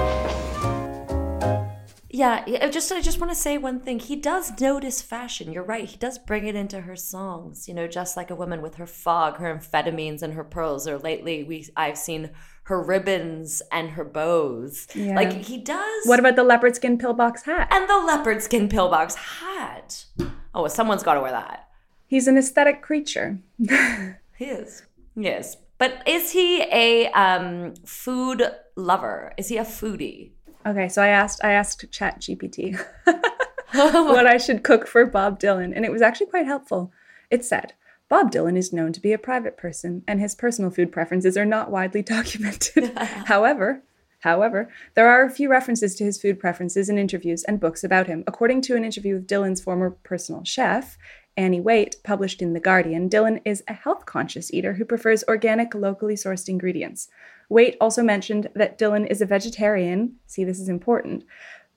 Yeah, I just I just want to say one thing. He does notice fashion. You're right. He does bring it into her songs. You know, just like a woman with her fog, her amphetamines, and her pearls. Or lately, we I've seen her ribbons and her bows. Yeah. Like he does. What about the leopard skin pillbox hat? and the leopard skin pillbox hat? Oh, someone's got to wear that. He's an aesthetic creature. He is. Yes. But is he a um, food lover? Is he a foodie? Okay, so I asked I asked Chat GPT what I should cook for Bob Dylan, and it was actually quite helpful. It said, Bob Dylan is known to be a private person, and his personal food preferences are not widely documented. however, however, there are a few references to his food preferences in interviews and books about him. According to an interview with Dylan's former personal chef, Annie Waite, published in The Guardian, Dylan is a health conscious eater who prefers organic, locally sourced ingredients. Waite also mentioned that Dylan is a vegetarian, see, this is important,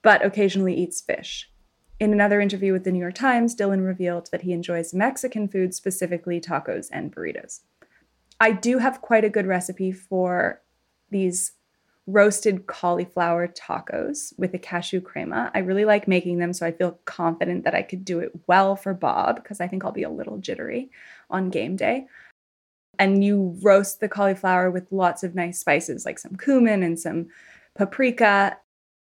but occasionally eats fish. In another interview with the New York Times, Dylan revealed that he enjoys Mexican food, specifically tacos and burritos. I do have quite a good recipe for these roasted cauliflower tacos with a cashew crema. I really like making them, so I feel confident that I could do it well for Bob because I think I'll be a little jittery on game day. And you roast the cauliflower with lots of nice spices like some cumin and some paprika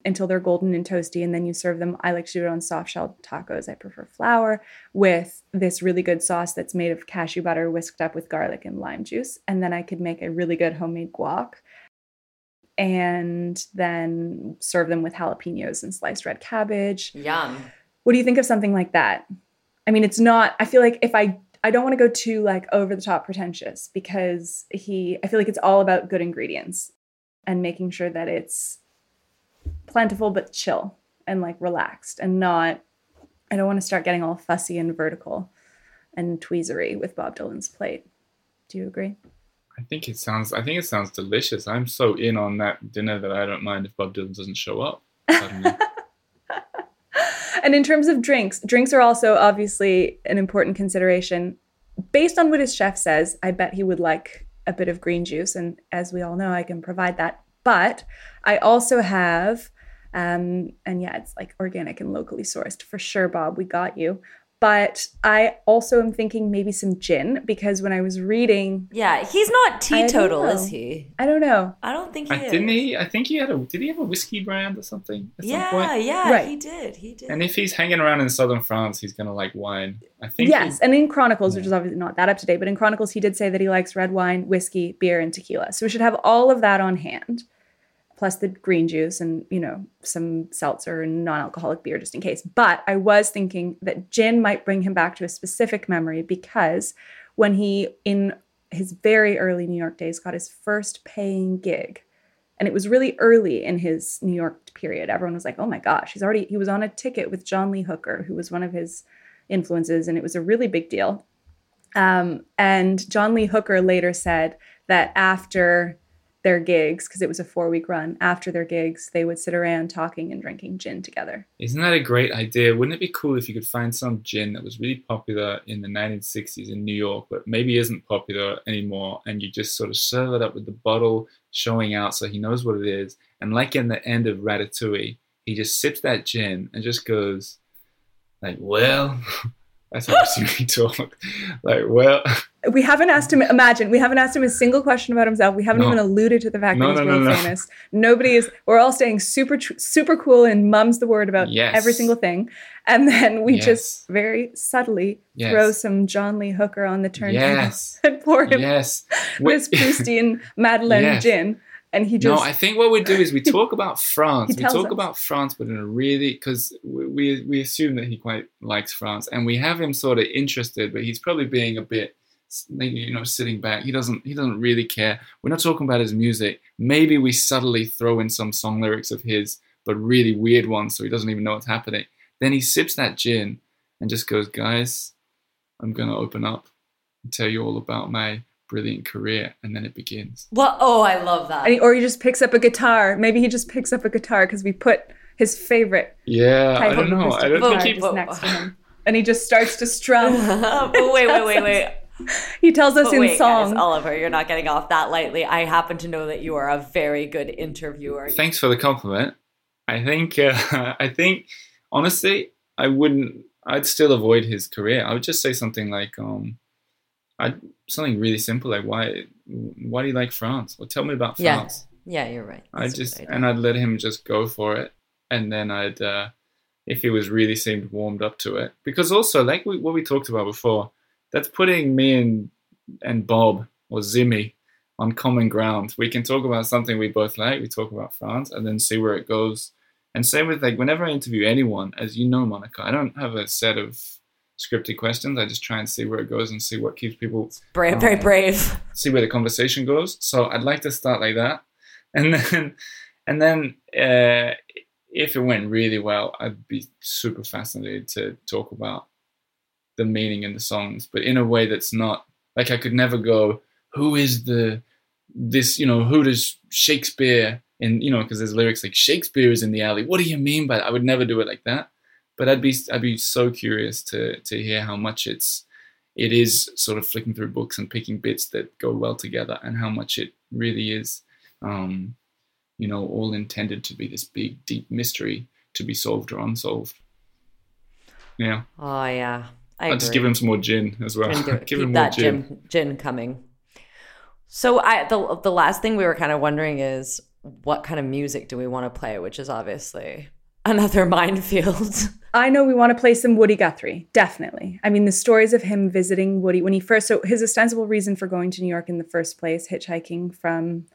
until they're golden and toasty. And then you serve them. I like to do it on soft shell tacos. I prefer flour with this really good sauce that's made of cashew butter whisked up with garlic and lime juice. And then I could make a really good homemade guac and then serve them with jalapenos and sliced red cabbage. Yum. What do you think of something like that? I mean, it's not, I feel like if I, I don't want to go too like over the top pretentious because he, I feel like it's all about good ingredients and making sure that it's plentiful but chill and like relaxed and not, I don't want to start getting all fussy and vertical and tweezery with Bob Dylan's plate. Do you agree? I think it sounds. I think it sounds delicious. I'm so in on that dinner that I don't mind if Bob Dylan doesn't show up. And in terms of drinks, drinks are also obviously an important consideration. Based on what his chef says, I bet he would like a bit of green juice. And as we all know, I can provide that. But I also have, um, and yeah, it's like organic and locally sourced for sure, Bob. We got you. But I also am thinking maybe some gin because when I was reading, Yeah, he's not teetotal, is he? I don't know. I don't think he I, is. didn't he? I think he had a. Did he have a whiskey brand or something at some Yeah, point? yeah, Right. he did. He did. And if he's hanging around in southern France, he's gonna like wine. I think. Yes, he- and in Chronicles, which is obviously not that up to date, but in Chronicles, he did say that he likes red wine, whiskey, beer, and tequila. So we should have all of that on hand, plus the green juice and you know some seltzer and non-alcoholic beer just in case. But I was thinking that gin might bring him back to a specific memory because when he in his very early New York days got his first paying gig. And it was really early in his New York period. Everyone was like, "Oh my gosh, he's already he was on a ticket with John Lee Hooker, who was one of his influences, and it was a really big deal. Um, and John Lee Hooker later said that after their gigs, because it was a four week run, after their gigs, they would sit around talking and drinking gin together. Isn't that a great idea? Wouldn't it be cool if you could find some gin that was really popular in the 1960s in New York, but maybe isn't popular anymore, and you just sort of serve it up with the bottle showing out so he knows what it is. And like in the end of Ratatouille, he just sips that gin and just goes, like, well, that's how we talk. Like, well, We haven't asked him, imagine, we haven't asked him a single question about himself. We haven't No. even alluded to the fact No, that he's no, no. famous. Nobody is, we're all staying super, super cool and mum's the word about Yes. every single thing. And then we Yes. just very subtly Yes. throw some John Lee Hooker on the turntable yes, and pour him yes. Wait- Proustian Madeleine gin. And he just no, I think what we do is we talk about France. We talk us. about France, but in a really because we, we we assume that he quite likes France, and we have him sort of interested, but he's probably being a bit, you know, sitting back. He doesn't he doesn't really care. We're not talking about his music. Maybe we subtly throw in some song lyrics of his, but really weird ones, so he doesn't even know what's happening. Then he sips that gin and just goes, guys, I'm gonna open up and tell you all about my brilliant career, and then it begins. Well, oh, I love that. and he- or he just picks up a guitar. Maybe he just picks up a guitar because we put his favorite Yeah, I type don't know. I don't Well, think he he- just next to him. And he just starts to strum. oh, wait, wait, wait, wait. he tells us But in wait, song. guys, Oliver, you're not getting off that lightly. I happen to know that you are a very good interviewer. thanks for the compliment. I think uh, I think honestly, I wouldn't. I'd still avoid his career. I would just say something like, um, I something really simple like why why do you like France? Well, tell me about France. Yeah, yeah you're right. I That's just and I'd let him just go for it, and then I'd uh, if he was really seemed warmed up to it, because also like we, what we talked about before, that's putting me and and Bob or Zimmy on common ground. We can talk about something we both like. We talk about France, and then see where it goes. And same with like whenever I interview anyone, as you know, Monica, I don't have a set of scripted questions. I just try and see where it goes and see what keeps people brave, very um, brave. see where the conversation goes. So I'd like to start like that, and then and then uh, if it went really well, I'd be super fascinated to talk about the meaning in the songs, but in a way that's not like I could never go, who is the this you know who does Shakespeare And you know because there's lyrics like Shakespeare is in the alley. What do you mean by that? I would never do it like that. But I'd be I'd be so curious to to hear how much it's it is sort of flicking through books and picking bits that go well together and how much it really is um, you know all intended to be this big deep mystery to be solved or unsolved. Yeah. Oh yeah, I i'll just give him some more gin as well. Gin, do it. give Keep him more that gin gin. gin coming. So I the the last thing we were kind of wondering is what kind of music do we want to play, which is obviously another minefield. I know we want to play some Woody Guthrie, definitely. I mean, the stories of him visiting Woody when he first, so his ostensible reason for going to New York in the first place, hitchhiking from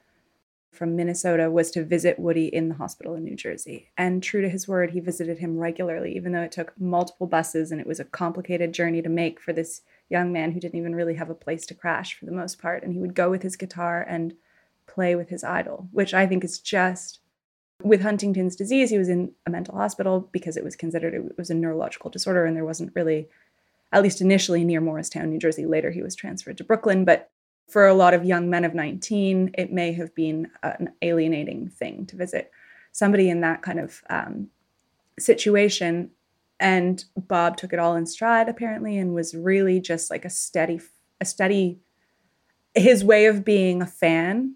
from Minnesota, was to visit Woody in the hospital in New Jersey. And true to his word, he visited him regularly, even though it took multiple buses and it was a complicated journey to make for this young man who didn't even really have a place to crash for the most part. And he would go with his guitar and play with his idol, which I think is just with Huntington's disease, he was in a mental hospital because it was considered it was a neurological disorder, and there wasn't really, at least initially, near Morristown, New Jersey. Later, he was transferred to Brooklyn. But for a lot of young men of 19, it may have been an alienating thing to visit somebody in that kind of um, situation. And Bob took it all in stride, apparently, and was really just like a steady, a steady. His way of being a fan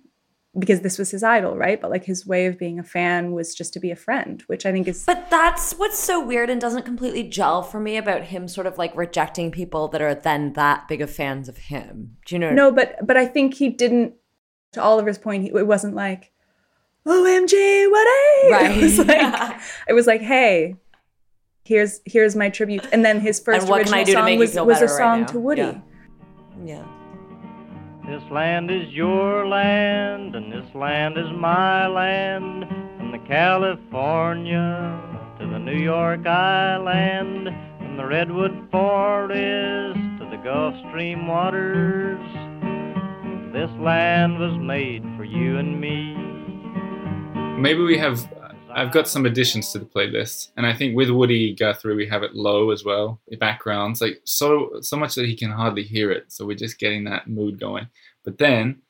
because this was his idol, right? But like his way of being a fan was just to be a friend, which I think is But that's what's so weird and doesn't completely gel for me about him sort of like rejecting people that are then that big of fans of him. Do you know? no, but but I think he didn't. To Oliver's point, he, it wasn't like, "OMG, what a!" Right. It was like, it was like, "Hey, here's here's my tribute." And then his first And what can original I do to song was was a better right song to Woody. Yeah. Yeah. This land is your land, and this land is my land. From the California to the New York Island, from the Redwood Forest to the Gulf Stream waters. This land was made for you and me. Maybe we have. I've got some additions to the playlist, and I think with Woody Guthrie we have it low as well. The backgrounds like so so much that he can hardly hear it, so we're just getting that mood going. But then,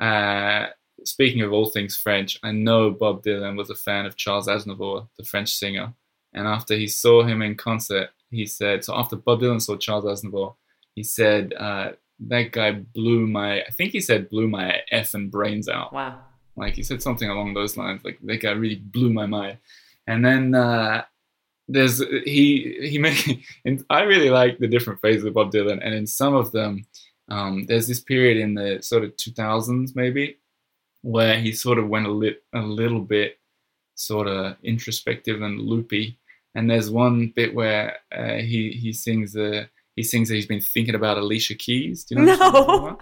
uh, speaking of all things French, I know Bob Dylan was a fan of Charles Aznavour, the French singer, and after he saw him in concert, he said. So after Bob Dylan saw Charles Aznavour, he said uh, that guy blew my. I think he said blew my effing brains out. Wow. Like he said something along those lines. Like that guy really blew my mind. And then uh, there's he he made. And I really like the different phases of Bob Dylan. And in some of them, um, there's this period in the sort of 2000s maybe where he sort of went a lit a little bit sort of introspective and loopy. And there's one bit where uh, he he sings the he sings that he's been thinking about Alicia Keys. Do you know? No.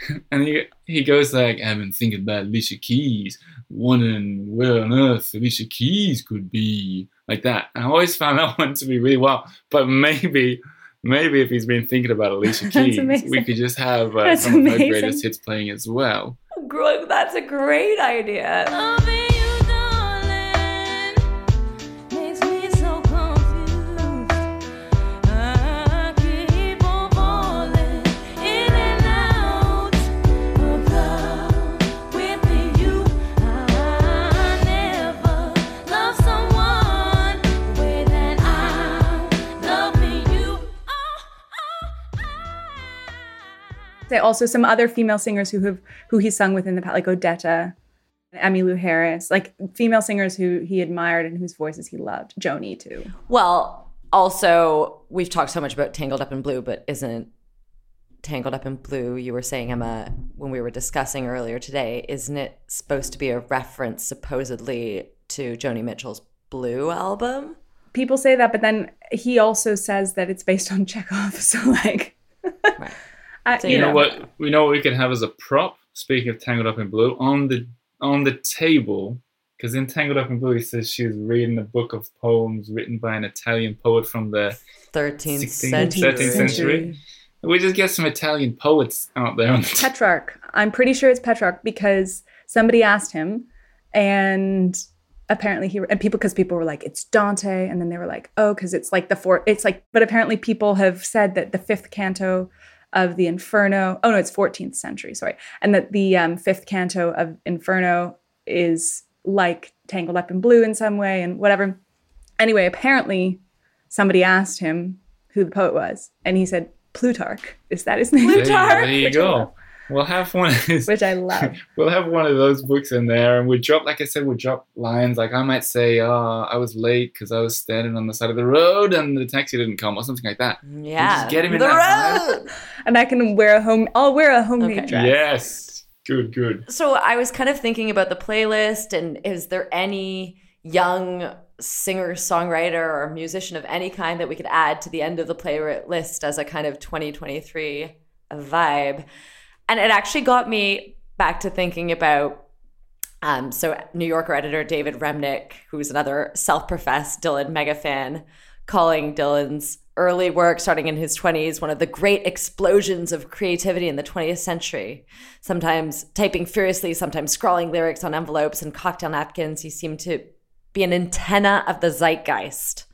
Talking about? And he he goes like, I've been thinking about Alicia Keys, wondering where on earth Alicia Keys could be, like that. And I always found that one to be really wild. But maybe, maybe if he's been thinking about Alicia Keys, we could just have uh, That's some of her greatest hits playing as well. That's a great idea. Also some other female singers who have who he sung with in the past, like Odetta, Emmylou Harris, like female singers who he admired and whose voices he loved. Joni too. Well, also, we've talked so much about Tangled Up in Blue, but isn't Tangled Up in Blue, you were saying, Emma, when we were discussing earlier today, isn't it supposed to be a reference supposedly to Joni Mitchell's Blue album? People say that, but then he also says that it's based on Chekhov. So like, Right. I- you, You know, know what? We know what we can have as a prop. Speaking of Tangled Up in Blue, on the on the table, because in Tangled Up in Blue, he says she was reading a book of poems written by an Italian poet from the 13th 16th, century. 13th century. We just get some Italian poets out there on the table. Petrarch. I'm pretty sure it's Petrarch because somebody asked him, and apparently he and people because people were like it's Dante, and then they were like oh because it's like the fourth. It's like but apparently people have said that the fifth canto of the Inferno. Oh no, it's 14th century. Sorry, and that the um, fifth canto of Inferno is like Tangled Up in Blue in some way and whatever. Anyway, apparently somebody asked him who the poet was, and he said Plutarch. Is that his name? There you, there you Which I love. go. We'll have one of these. Which I love. We'll have one of those books in there, and we drop, like I said, we drop lines. Like I might say, "Oh, I was late because I was standing on the side of the road and the taxi didn't come," or something like that. Yeah. just get him in the that road. and I can wear a home. I'll wear a homemade Okay. dress. Yes, good, good. So I was kind of thinking about the playlist, and is there any young singer, songwriter, or musician of any kind that we could add to the end of the playlist as a kind of 2023 vibe? And it actually got me back to thinking about. Um, so New Yorker editor David Remnick, who's another self-professed Dylan mega fan, calling Dylan's early work, starting in his 20s, one of the great explosions of creativity in the 20th century. Sometimes typing furiously, sometimes scrawling lyrics on envelopes and cocktail napkins. He seemed to be an antenna of the zeitgeist,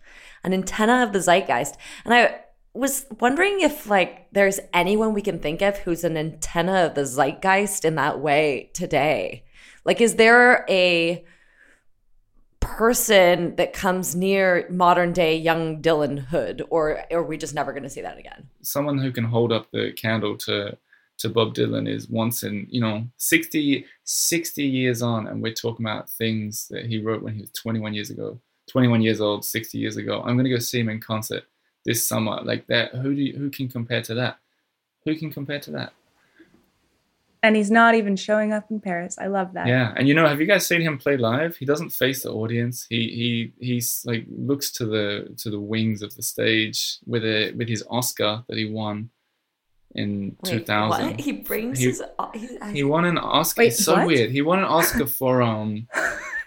an antenna of the zeitgeist. And I was wondering if like there's anyone we can think of who's an antenna of the zeitgeist in that way today. Like, is there a person that comes near modern day young Dylan Hood, or are we just never going to see that again? Someone who can hold up the candle to to Bob Dylan is once in, you know, 60, 60 years on, and we're talking about things that he wrote when he was 21 years ago, 21 years old, 60 years ago. I'm going to go see him in concert this summer. Like that, who do you, who can compare to that? Who can compare to that? And he's not even showing up in Paris. I love that. Yeah, and you know, have you guys seen him play live? He doesn't face the audience. He he he's like looks to the to the wings of the stage with a with his Oscar that he won in Wait, two thousand. What? He brings He- his. He, He won an Oscar. Wait, it's so what? weird. He won an Oscar for um.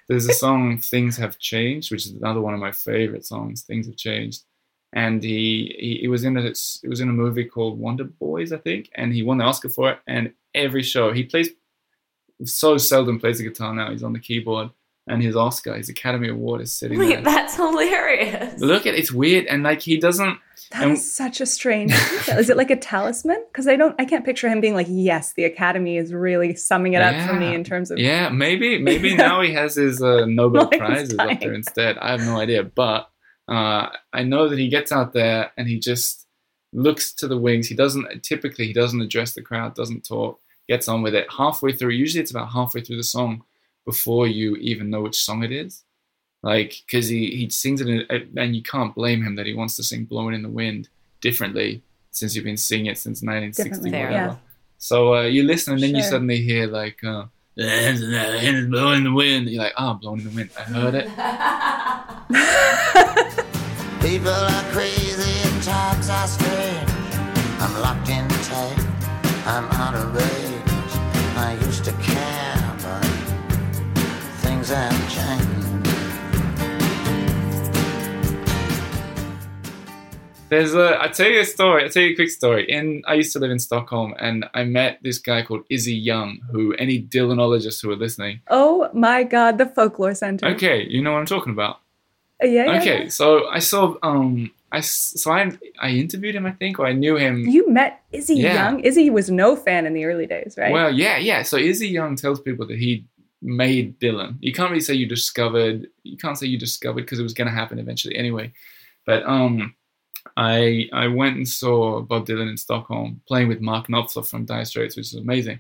There's a song "Things Have Changed," which is another one of my favorite songs. Things Have Changed, and he he, he was in a it was in a movie called Wonder Boys, I think, and he won the Oscar for it. And every show he plays, so seldom plays the guitar now. He's on the keyboard, and his Oscar, his Academy Award, is sitting Wait, there. that's hilarious. Look at it's weird, and like he doesn't. That And- is such a strange. is it like a talisman? Because I don't, I can't picture him being like, "Yes, the Academy is really summing it up for me in terms of." Yeah, maybe maybe now he has his uh, Nobel Mine's prizes up there instead. I have no idea, but uh, I know that he gets out there and he just looks to the wings. He doesn't typically he doesn't address the crowd, doesn't talk, gets on with it. Halfway through, usually it's about halfway through the song before you even know which song it is. Like, because he, he sings it, in, and you can't blame him that he wants to sing "Blowing in the Wind" differently since you've been singing it since 1960, whatever. yeah. So uh, you listen, and then you suddenly hear like, uh, "The hands in the hands blowing in the wind." You're like, "Ah, blowing in the wind." I heard it. People are crazy and talks are strange. I'm locked in tight. I'm out of range. I used to care, but things have changed. There's a. I tell you a story. I tell you a quick story. In I used to live in Stockholm, and I met this guy called Izzy Young, who any Dylanologists who are listening. Oh my God, the Folklore Center. Okay, you know what I'm talking about. Uh, Yeah. yeah, Okay, yeah. so I saw. Um, I so I I interviewed him, I think, or I knew him. You met Izzy Yeah. Young. Izzy was no fan in the early days, right? Well, yeah, yeah. So Izzy Young tells people that he made Dylan. You can't really say you discovered. You can't say you discovered because it was going to happen eventually anyway. But um, I I went and saw Bob Dylan in Stockholm playing with Mark Knopfler from Dire Straits, which was amazing.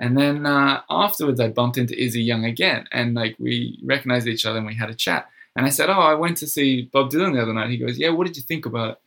And then uh, afterwards, I bumped into Izzy Young again, and like we recognized each other and we had a chat. And I said, "Oh, I went to see Bob Dylan the other night." He goes, "Yeah, what did you think about it?"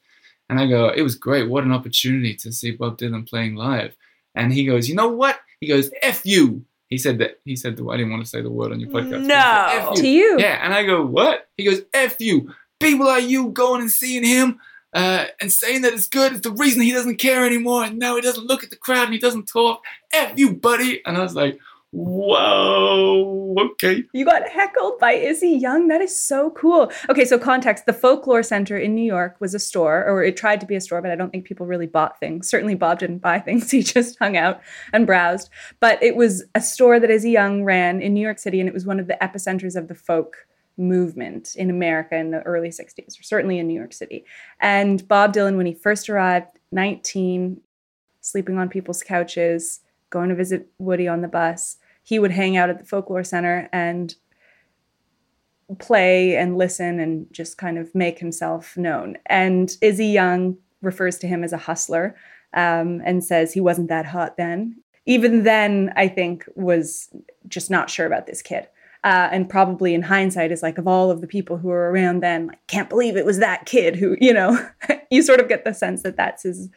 And I go, "It was great. What an opportunity to see Bob Dylan playing live." And he goes, "You know what?" He goes, "F you." He said that. He said the. I didn't want to say the word on your podcast. said, No. "F to you. yeah, and I go, what? He goes, F you. People like you going and seeing him uh, and saying that it's good is the reason he doesn't care anymore. And now he doesn't look at the crowd and he doesn't talk. F you, buddy. And I was like, whoa, okay. You got heckled by Izzy Young. That is so cool. Okay, so context: the Folklore Center in New York was a store, or it tried to be a store, but I don't think people really bought things. Certainly, Bob didn't buy things; he just hung out and browsed. But it was a store that Izzy Young ran in New York City, and it was one of the epicenters of the folk movement in America in the early '60s, or certainly in New York City. And Bob Dylan, when he first arrived, 19, sleeping on people's couches, going to visit Woody on the bus he would hang out at the folklore center and play and listen and just kind of make himself known. And Izzy Young refers to him as a hustler um, and says he wasn't that hot then. Even then, I think was just not sure about this kid. Uh, and probably in hindsight is like of all of the people who were around then, like can't believe it was that kid who, you know, you sort of get the sense that that's his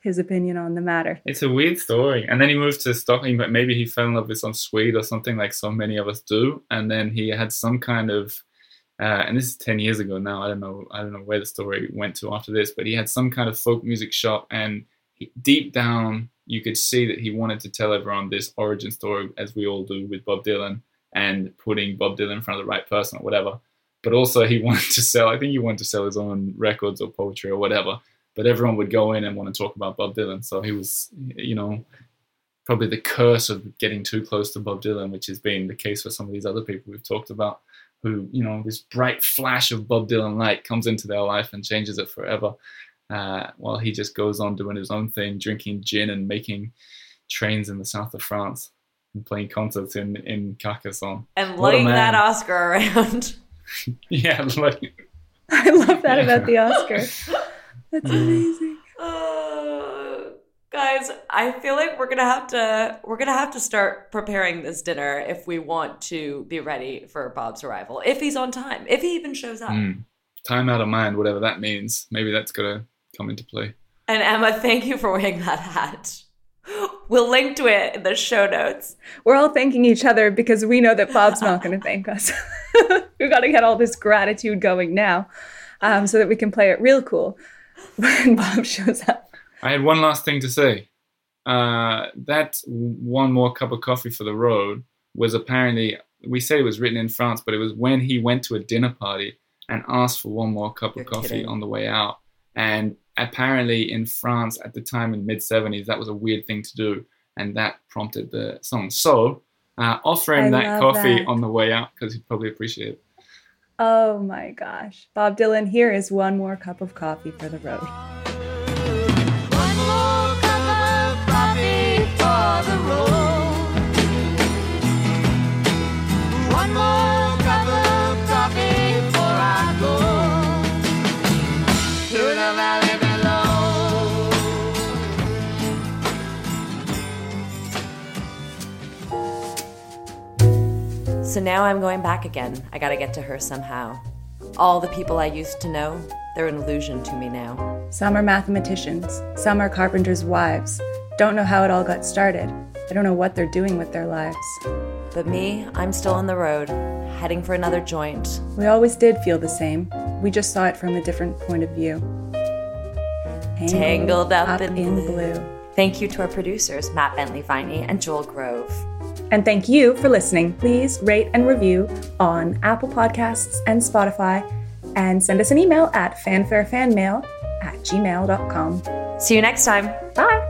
his opinion on the matter. It's a weird story. And then he moved to Stockholm, but maybe he fell in love with some Swede or something like so many of us do. And then he had some kind of, uh, and this is 10 years ago now. I don't know. I don't know where the story went to after this, but he had some kind of folk music shop. And he, deep down, you could see that he wanted to tell everyone this origin story, as we all do with Bob Dylan, and putting Bob Dylan in front of the right person or whatever. But also, he wanted to sell, I think he wanted to sell his own records or poetry or whatever but everyone would go in and want to talk about Bob Dylan. So he was, you know, probably the curse of getting too close to Bob Dylan, which has been the case for some of these other people we've talked about, who, you know, this bright flash of Bob Dylan light comes into their life and changes it forever. Uh, while he just goes on doing his own thing, drinking gin and making trains in the south of France and playing concerts in, in Carcassonne. And What lugging that. Oscar around. Yeah, like, I love that Yeah. about the Oscar. That's amazing. Oh, Guys, I feel like we're gonna have to we're gonna have to start preparing this dinner if we want to be ready for Bob's arrival. If he's on time, if he even shows up. Mm. Time out of mind, whatever that means. Maybe that's gonna come into play. And Emma, thank you for wearing that hat. We'll link to it in the show notes. We're all thanking each other because we know that Bob's not going to thank us. We've got to get all this gratitude going now um, so that we can play it real cool when Bob shows up. I had one last thing to say. Uh, that one more cup of coffee for the road was apparently we say it was written in France, but it was when he went to a dinner party and asked for one more cup You're of coffee kidding. on the way out. And apparently in France at the time in mid 70s, that was a weird thing to do, and that prompted the song. So uh, offer him I that coffee that. on the way out because he'd probably appreciate it. Oh my gosh. Bob Dylan, here is one more cup of coffee for the road. So now I'm going back again. I gotta get to her somehow. All the people I used to know, they're an illusion to me now. Some are mathematicians, some are carpenters' wives. Don't know how it all got started. I don't know what they're doing with their lives. But me, I'm still on the road, heading for another joint. We always did feel the same. We just saw it from a different point of view. Tangled up, in, in blue. blue. Thank you to our producers, Matt Bentley Viney and Joel Grove. And thank you for listening. Please rate and review on Apple Podcasts and Spotify. And send us an email at fanfarefanmail at gmail.com. See you next time. Bye.